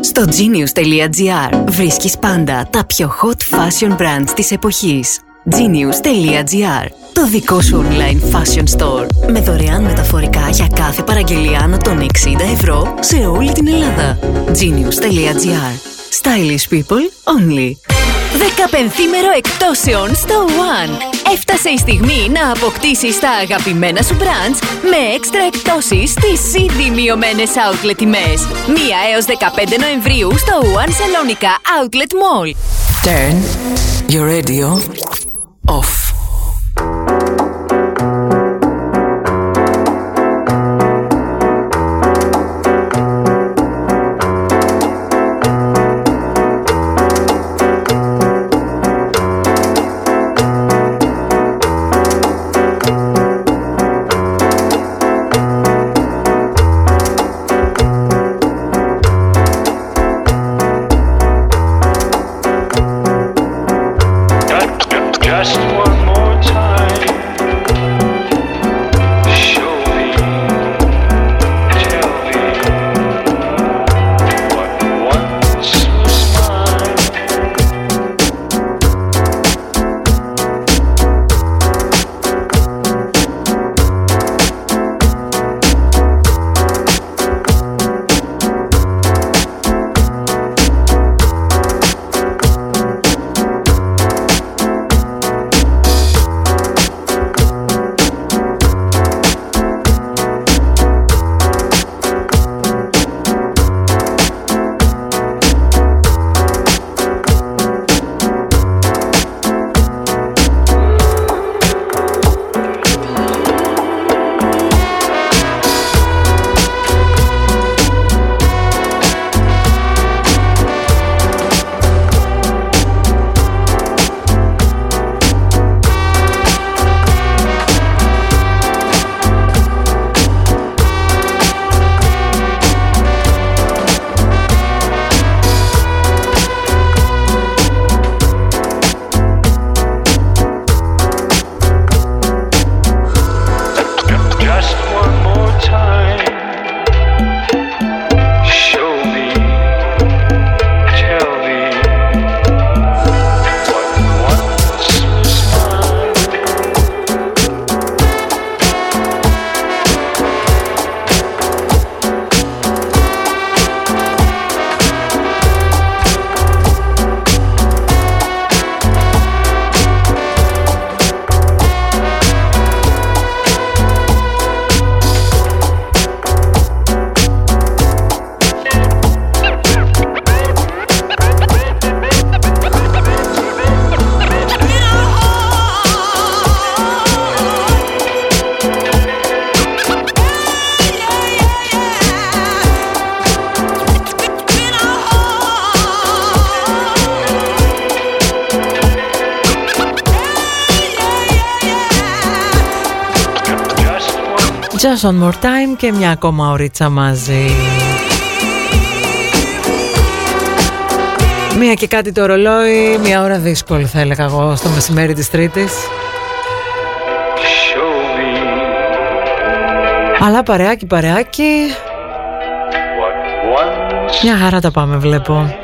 Στο genius.gr βρίσκεις πάντα τα πιο hot fashion brands της εποχής. genius.gr Το δικό σου online fashion store με δωρεάν μεταφορικά για κάθε παραγγελία άνω των 60 ευρώ σε όλη την Ελλάδα. genius.gr Stylish people only. Δεκαπενθήμερο εκτόσεων στο One. Έφτασε η στιγμή να αποκτήσεις τα αγαπημένα σου brands με έξτρα εκτόσεις στις ήδη μειωμένες outlet τιμές. 1 έως 15 Νοεμβρίου στο One Salonica Outlet Mall. Turn your radio Just one more time και μια ακόμα ωρίτσα μαζί. Μία και κάτι το ρολόι, μια ώρα δύσκολη θα έλεγα εγώ στο μεσημέρι της Τρίτης. Show me Αλλά παρεάκι παρεάκι, what once μια χαρά τα πάμε βλέπω.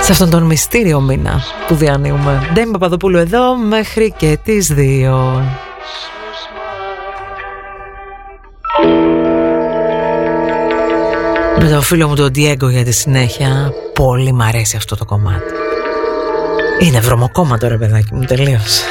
σε αυτόν τον μυστήριο μήνα που διανύουμε. Ντέμι Παπαδοπούλου εδώ μέχρι και τις δύο. Με το φίλο μου τον Diego για τη συνέχεια. Πολύ μ' αρέσει αυτό το κομμάτι. Είναι βρωμοκόμμα τώρα παιδάκι μου τελείως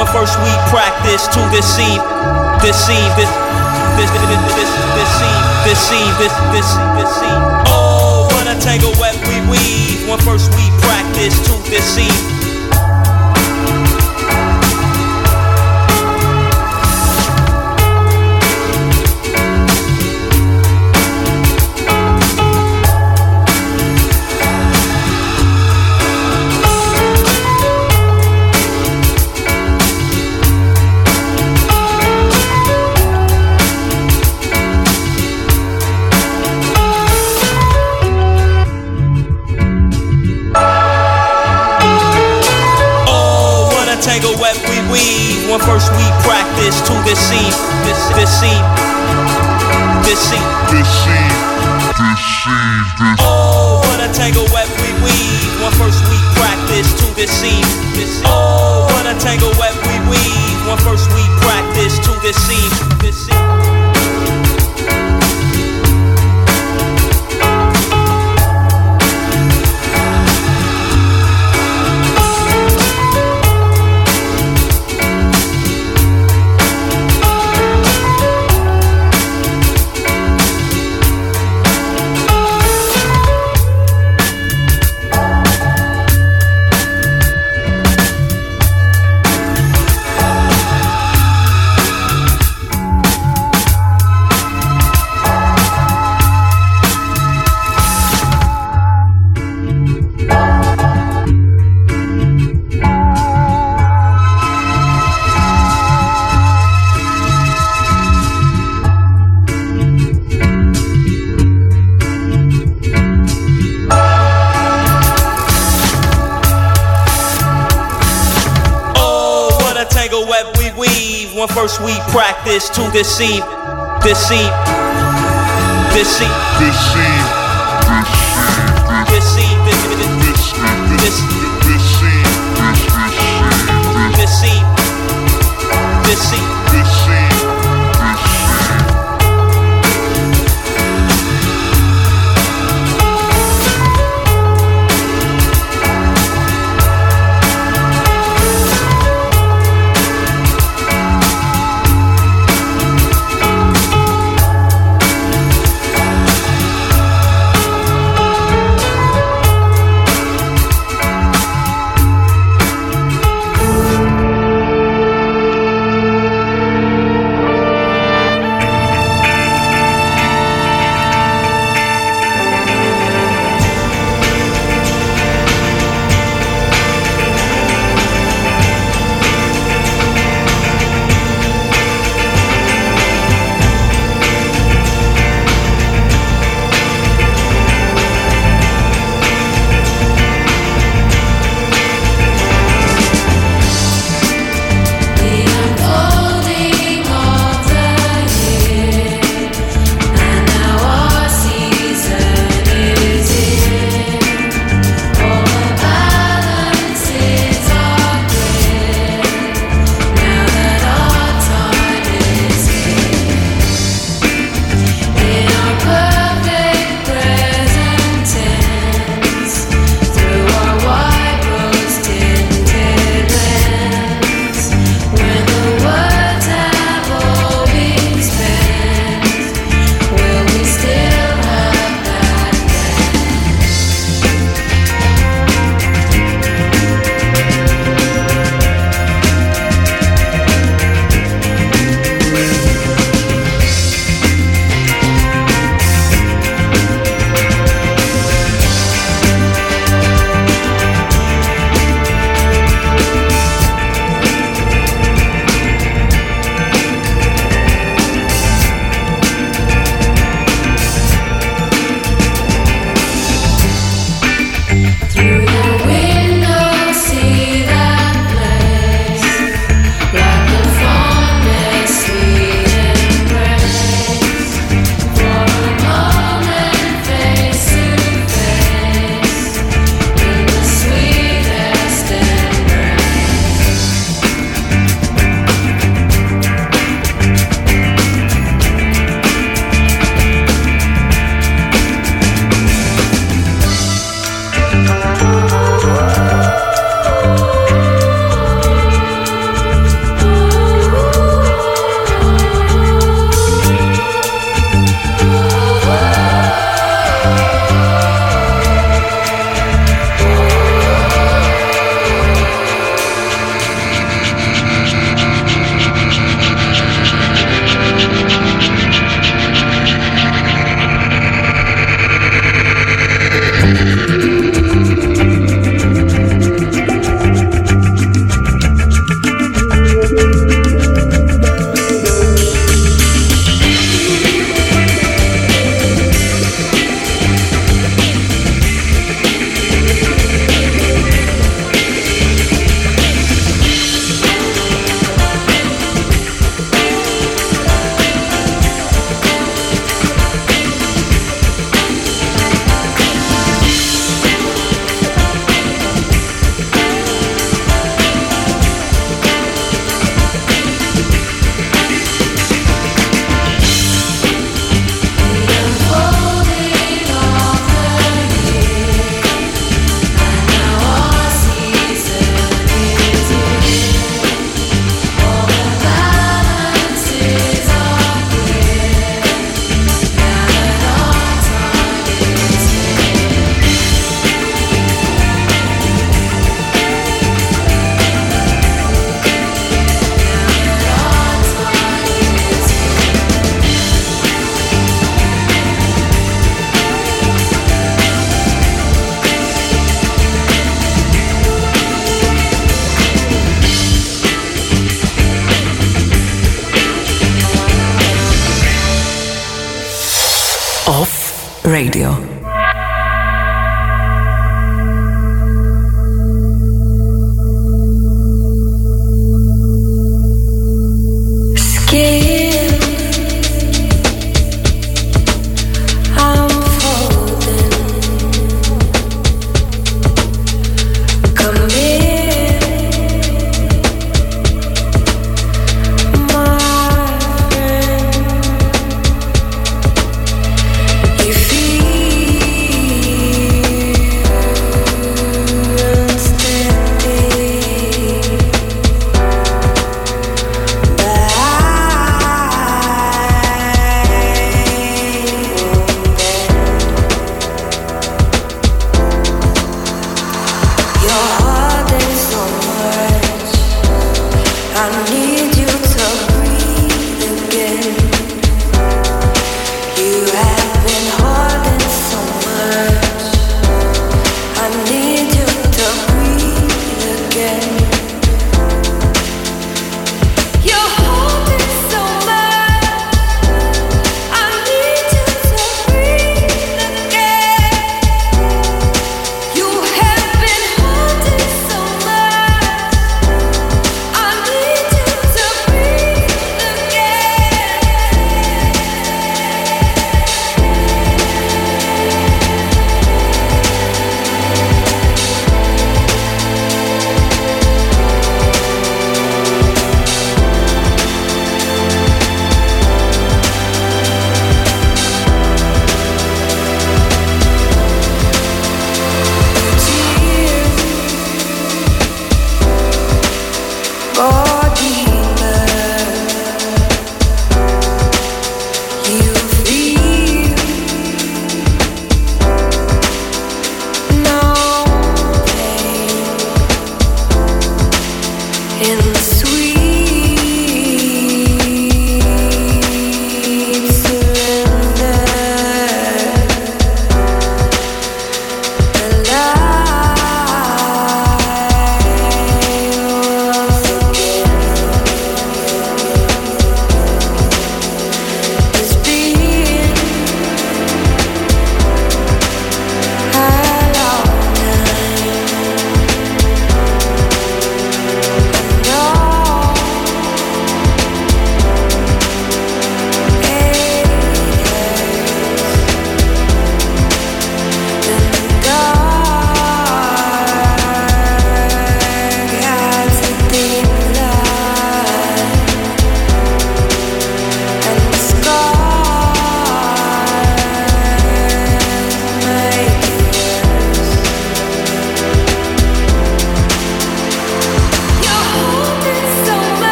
When first we practice to deceive, deceive, this, this, this, this, deceive, deceive, this, this, deceive. Oh, what a tangle web we weave. When first we practice to deceive. when first we practice to this seed, this this seed, this this this this. Oh, what a tangle web we weave when first we practice to this this. Oh, what a tangle web we weave when first we practice to this this. First we practice to deceive, deceive, deceive, deceive,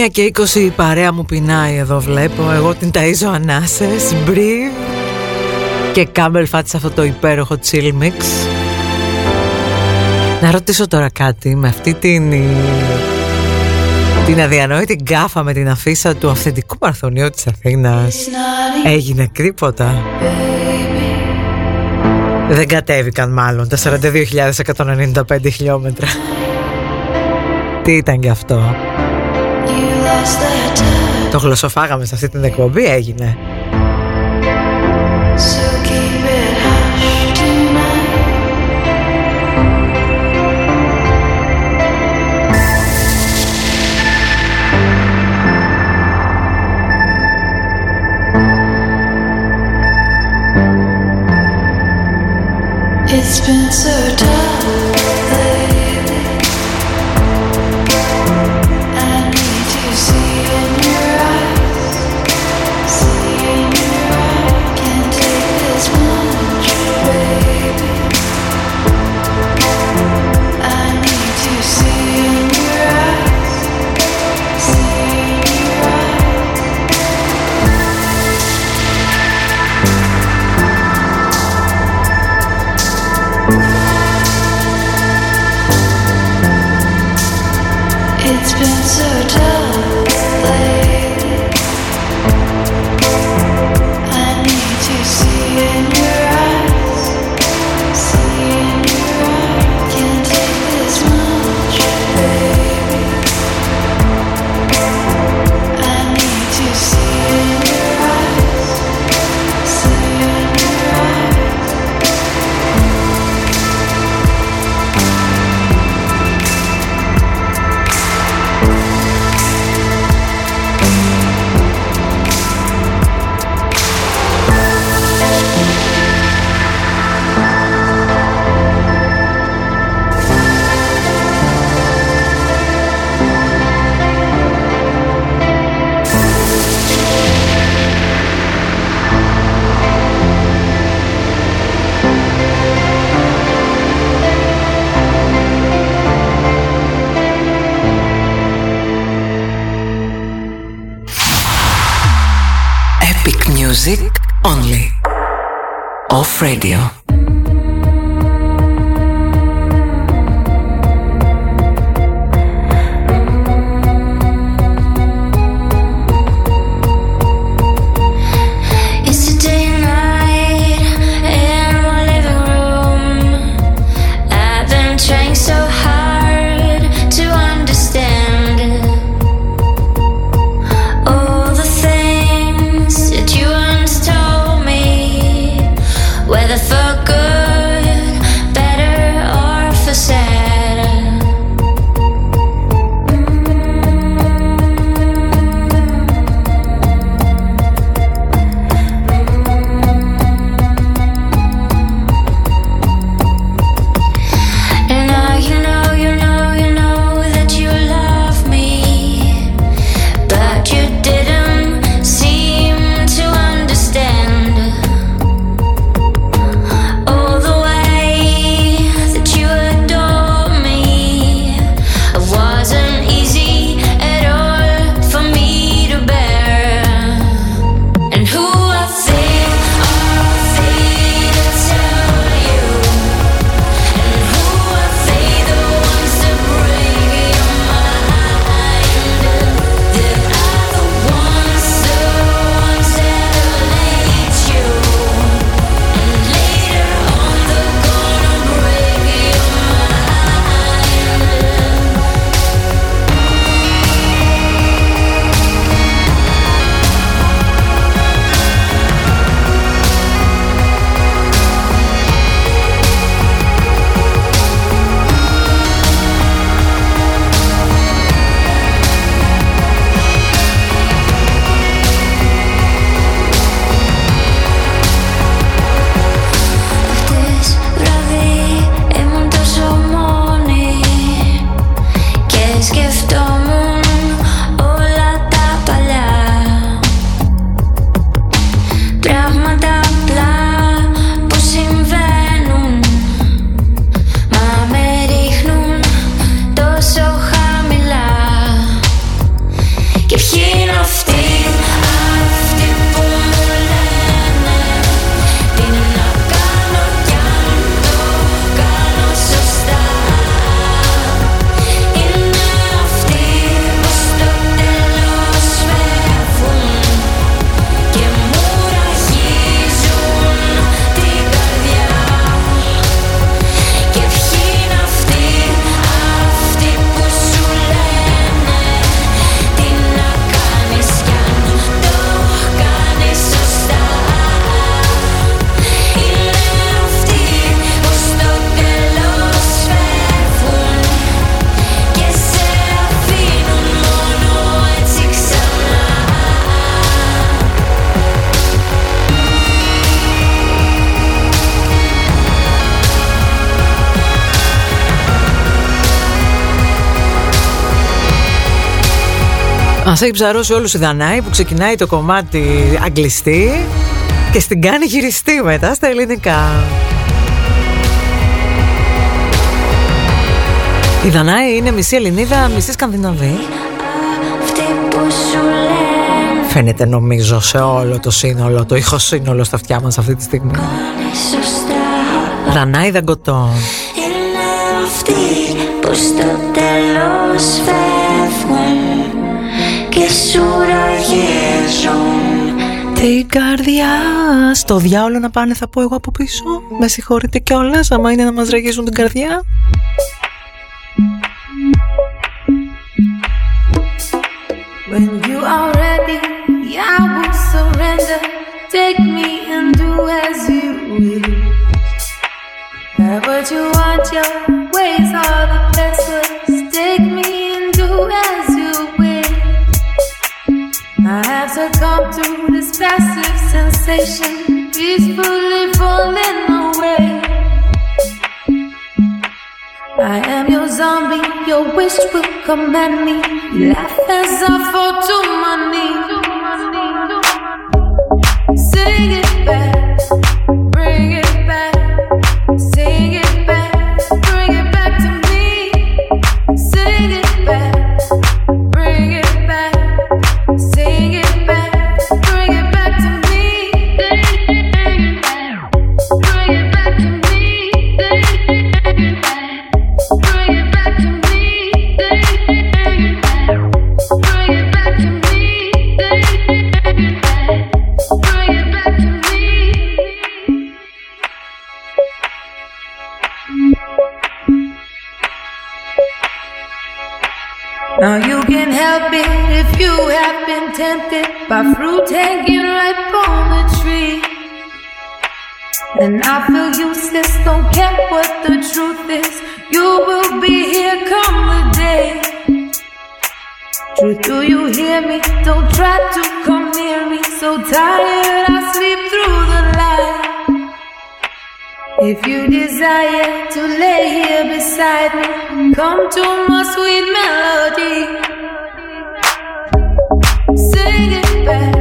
Μία και είκοσι η παρέα μου πεινάει εδώ βλέπω. Εγώ την ταΐζω ανάσες Breathe Και κάμπελ φάτσα αυτό το υπέροχο chill mix. Να ρωτήσω τώρα κάτι Με αυτή την Την αδιανόητη γκάφα Με την αφίσα του αυθεντικού παρθονιού της Αθήνας Έγινε κρίποτα Δεν κατέβηκαν μάλλον Τα 42.195 χιλιόμετρα. Τι ήταν κι αυτό; Το γλωσσοφάγαμε σε αυτή την εκπομπή έγινε. It's been so radio. Έχει ψαρώσει όλους η Δανάη που ξεκινάει το κομμάτι αγγλιστή και στην κάνει γυριστή μετά στα ελληνικά. Η Δανάη είναι μισή Ελληνίδα, μισή Σκανδιναβή. Αυτοί που σου λένε Φαίνεται νομίζω σε όλο το σύνολο, το ηχοσύνολο στα αυτιά μας αυτή τη στιγμή. σωστά Δανάη Δαγκωτό. Είναι αυτοί που στο τέλος φεύγουν και σου ραγίζουν Την καρδιά στο διάολο να πάνε θα πω εγώ από πίσω Με συγχωρείτε κιόλας άμα είναι να μας ραγίζουν την καρδιά When you are ready, I will surrender. Take me and do as you wish. Have what you want, your ways are the best ways. Take me and do as you wish. I have succumbed to this passive sensation, peacefully falling away. I am your zombie, your wish will command me. Laugh as I fall to my knees. Sing it back, Now you can help it if you have been tempted by fruit hanging ripe on the tree. And I feel useless, don't care what the truth is. You will be here come the day. Truth, do you hear me? Don't try to come near me. So tired, I sleep through the night. If you desire to lay here beside me, come to my sweet melody. Sing it back,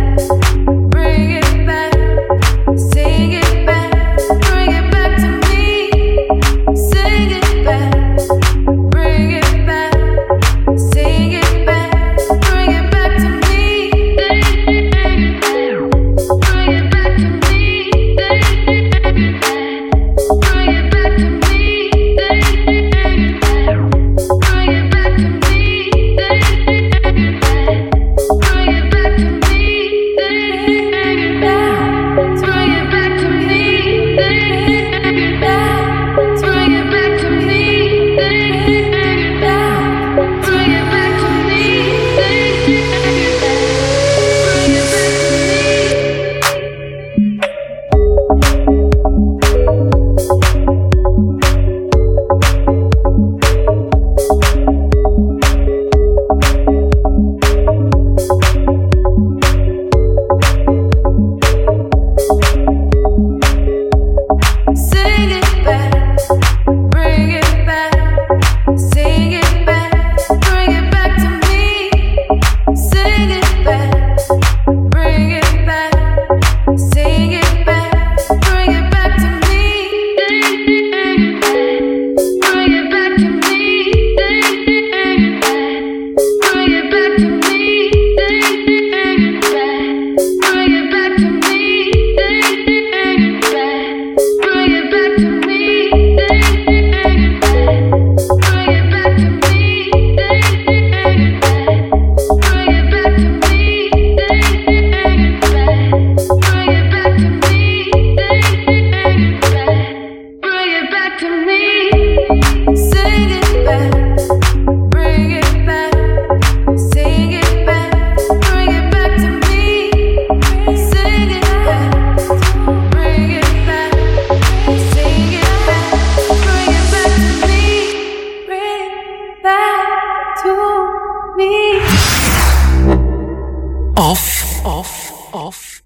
Off, off, off.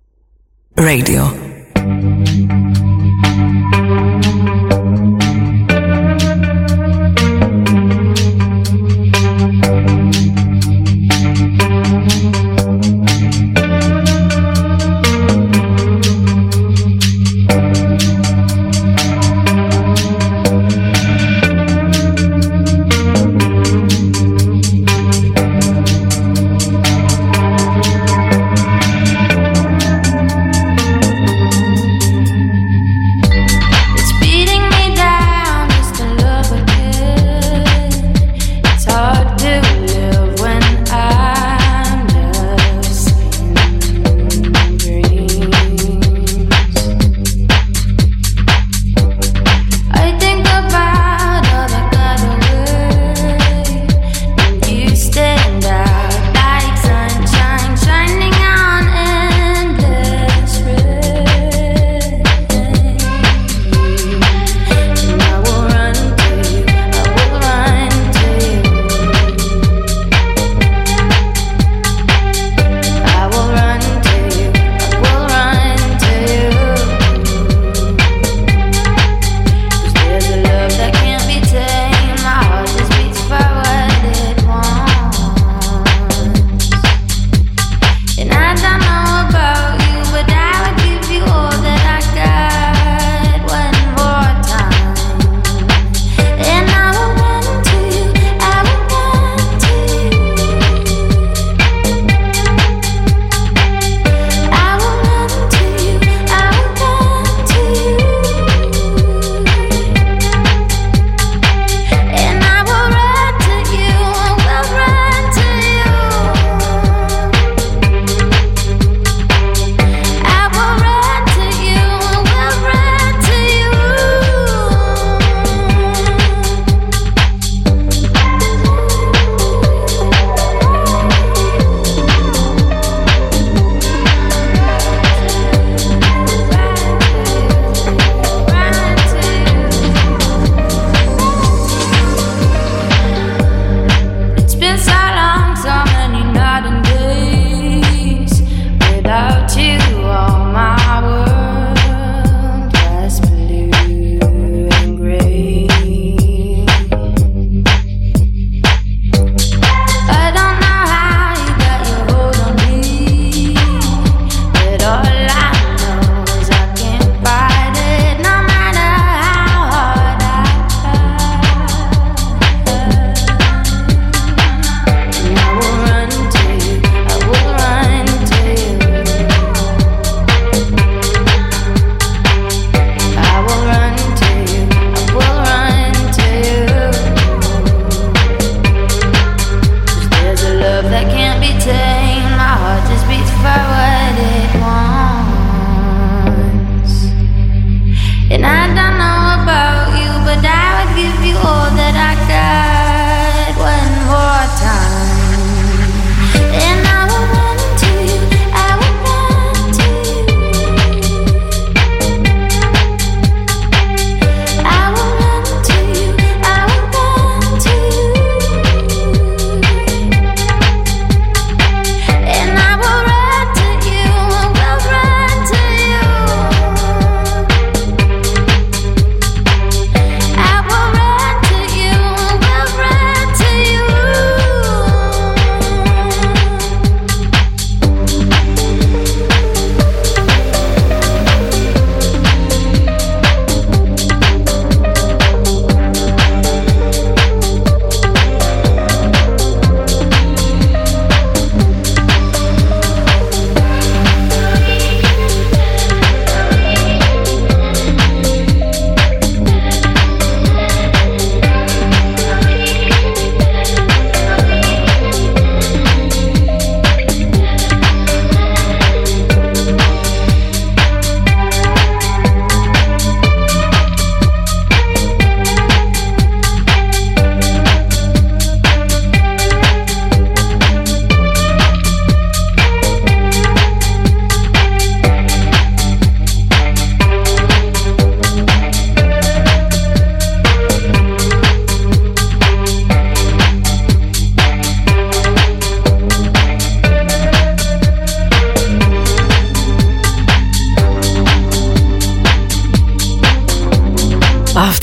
Radio.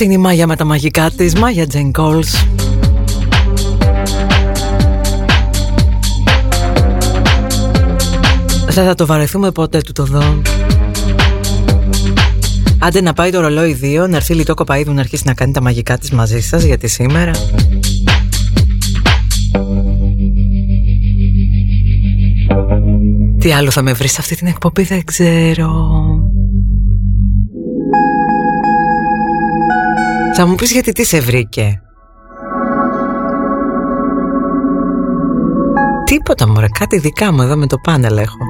Αυτή είναι η Μάγια με τα μαγικά της, Μάγια Τζέιν Κόλς. Δεν θα το βαρεθούμε ποτέ του το δω. Άντε να πάει το ρολόι 2, να έρθει λιτό κοπαίδου να αρχίσει να κάνει τα μαγικά της μαζί σας γιατί σήμερα. Τι άλλο θα με βρεις σε αυτή την εκπομπή δεν ξέρω. Θα μου πεις γιατί τι σε βρήκε. Τίποτα μωρέ, κάτι δικά μου εδώ με το πάνελ έχω.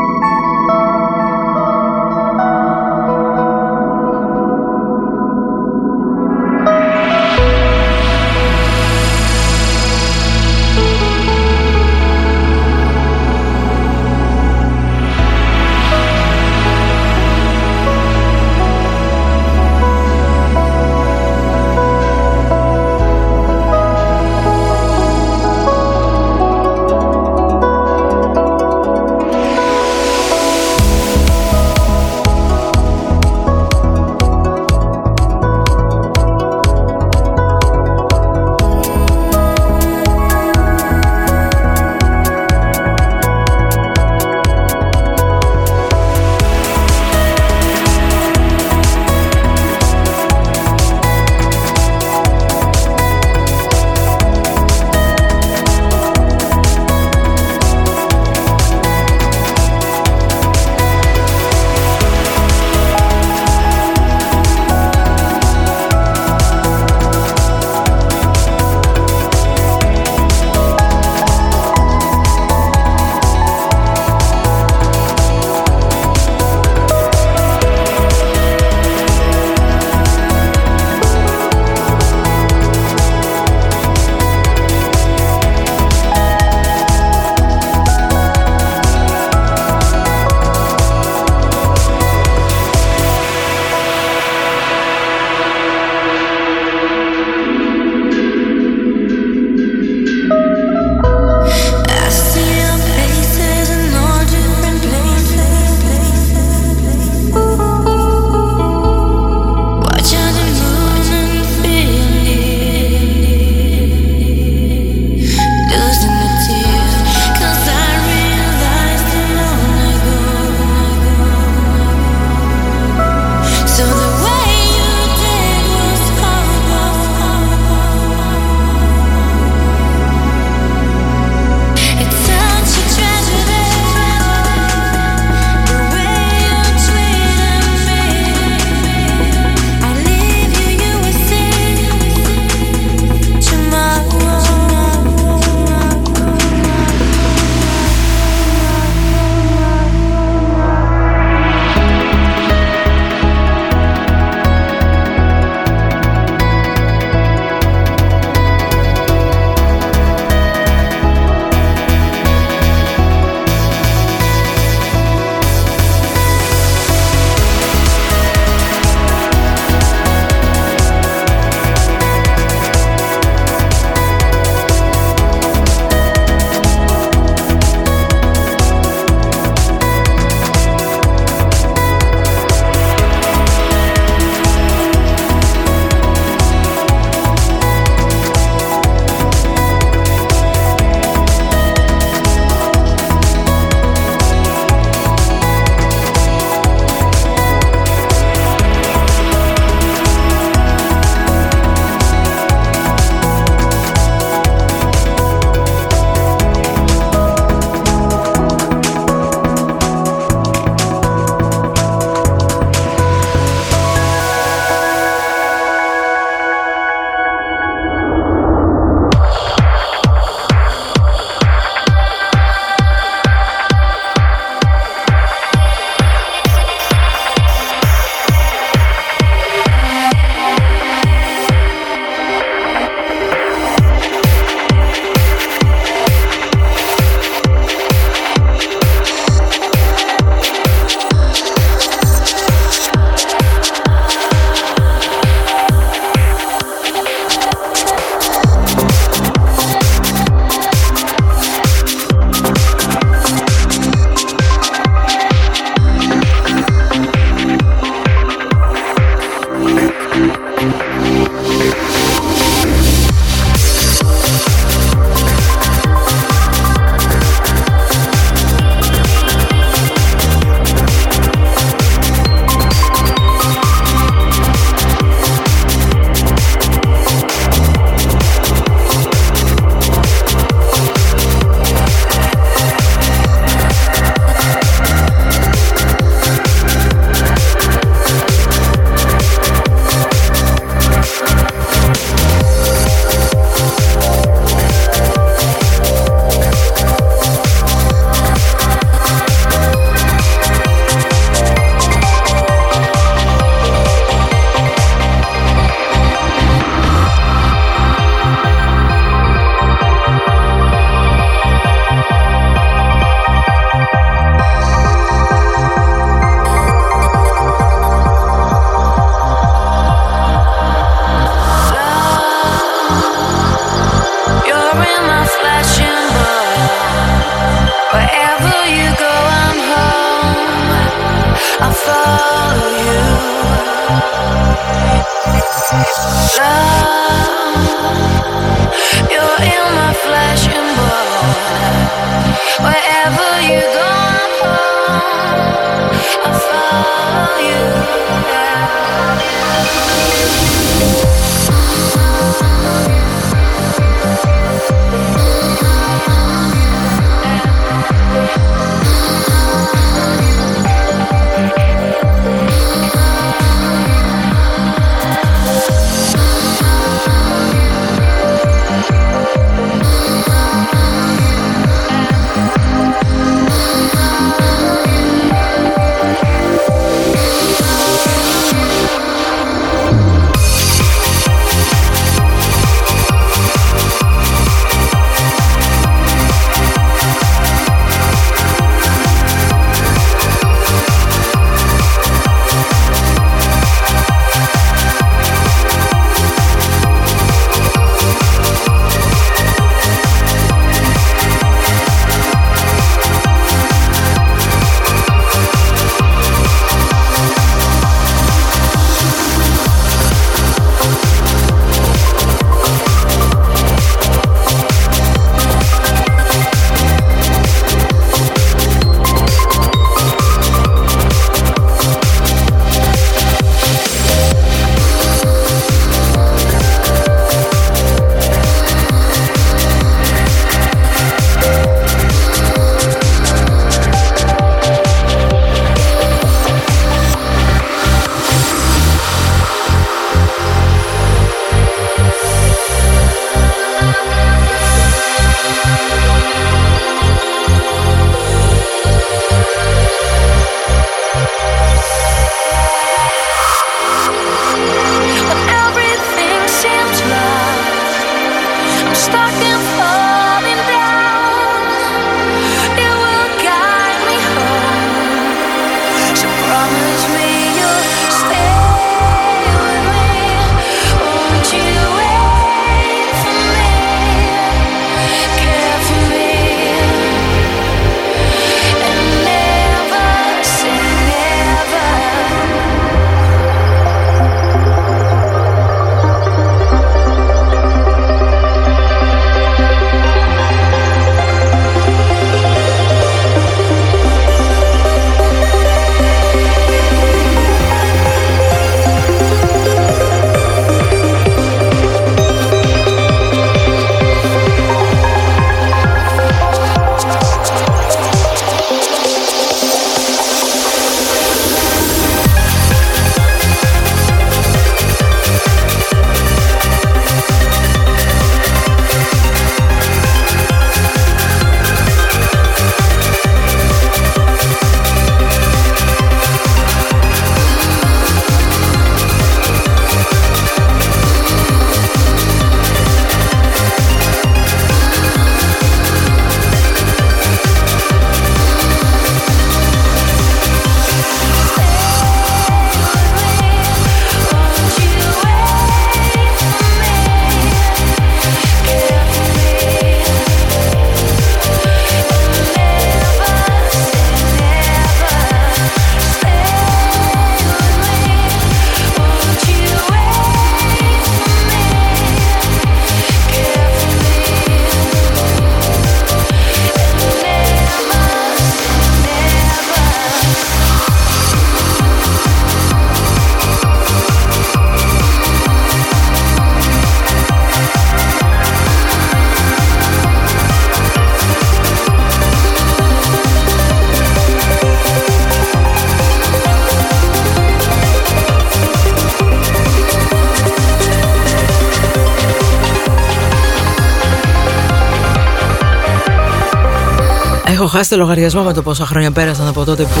Έχω χάσει το λογαριασμό με το πόσα χρόνια πέρασαν από τότε που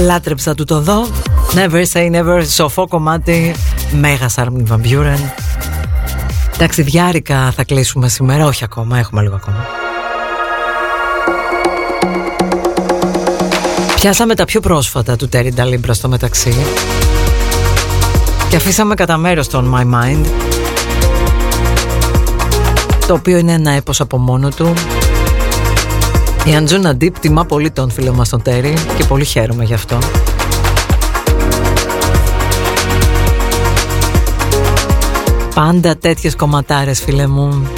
λάτρεψα του το δω. Never say never, σοφό κομμάτι. Μέγα Armin Van Buren. Ταξιδιάρικα θα κλείσουμε σήμερα, όχι ακόμα, έχουμε λίγο ακόμα. Πιάσαμε τα πιο πρόσφατα του Terry Dalibra στο μεταξύ και αφήσαμε κατά μέρος τον My Mind το οποίο είναι ένα έπος από μόνο του η Αντζούνα Ντίπ τιμά πολύ τον φίλο μας τον Τέρι και πολύ χαίρομαι γι' αυτό. Πάντα τέτοιες κομματάρες φίλε μου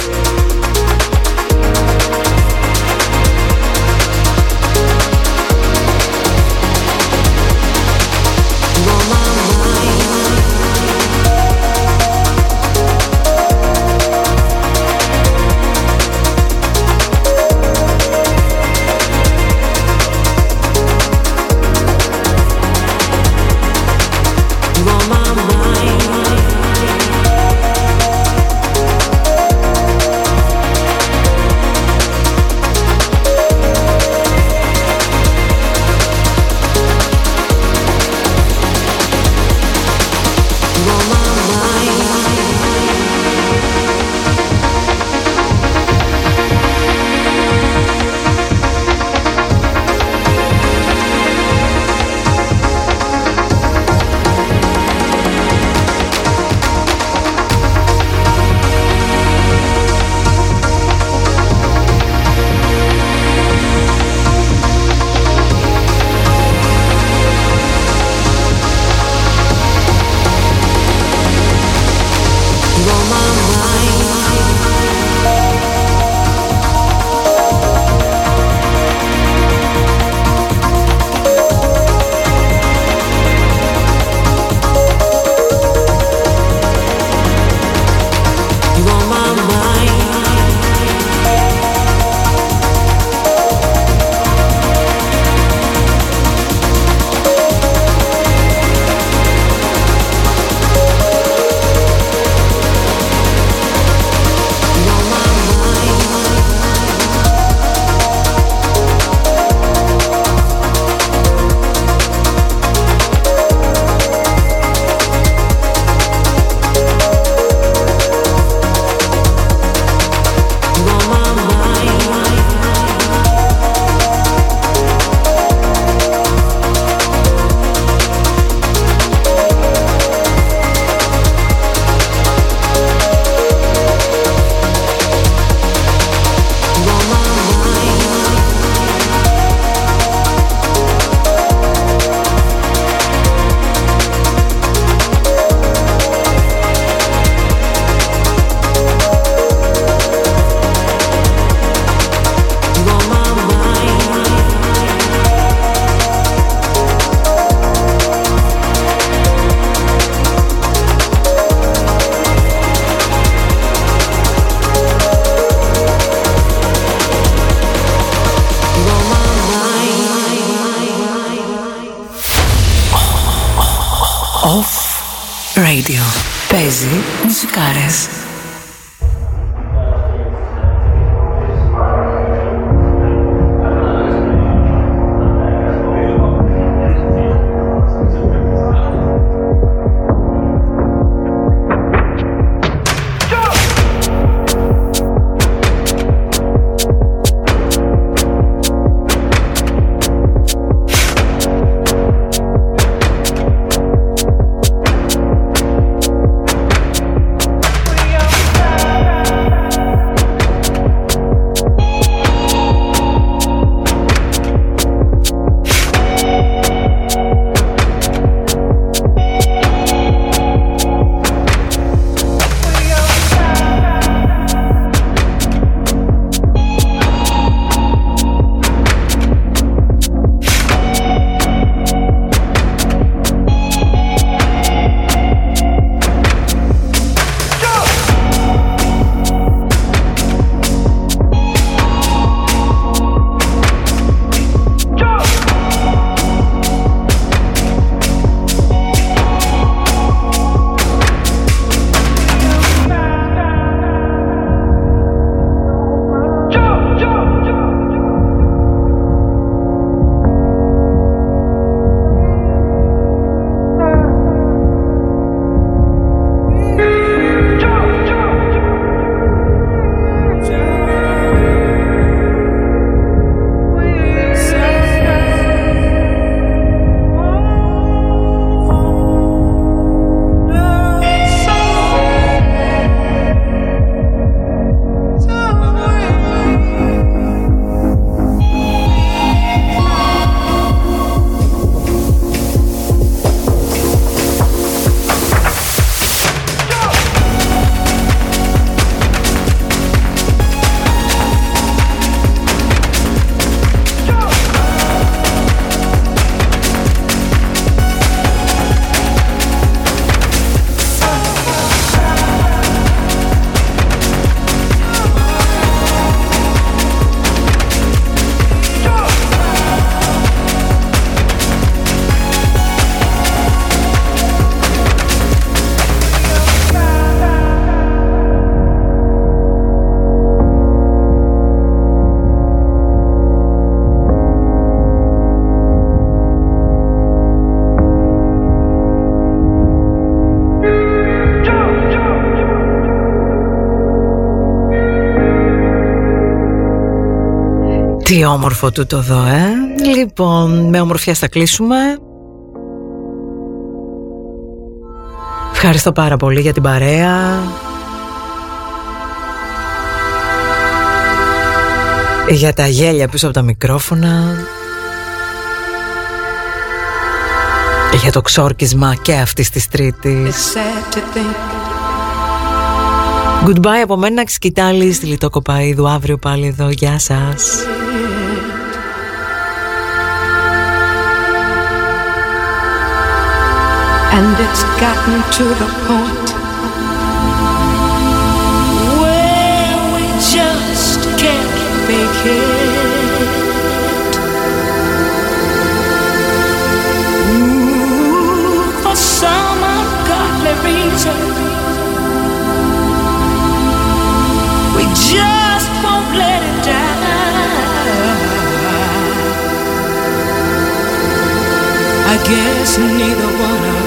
Τι όμορφο τούτο εδώ, ε. Λοιπόν, με ομορφιά θα κλείσουμε. Ευχαριστώ πάρα πολύ για την παρέα. Για τα γέλια πίσω από τα μικρόφωνα. Για το ξόρκισμα και αυτής της τρίτης. Goodbye από μένα Σκητάλη στη Λιτό Κοπαίδου Αύριο πάλι εδώ, γεια σας And it's gotten to the point where we just can't make it. Ooh, for some ungodly reason, we just won't let it die. I guess neither one of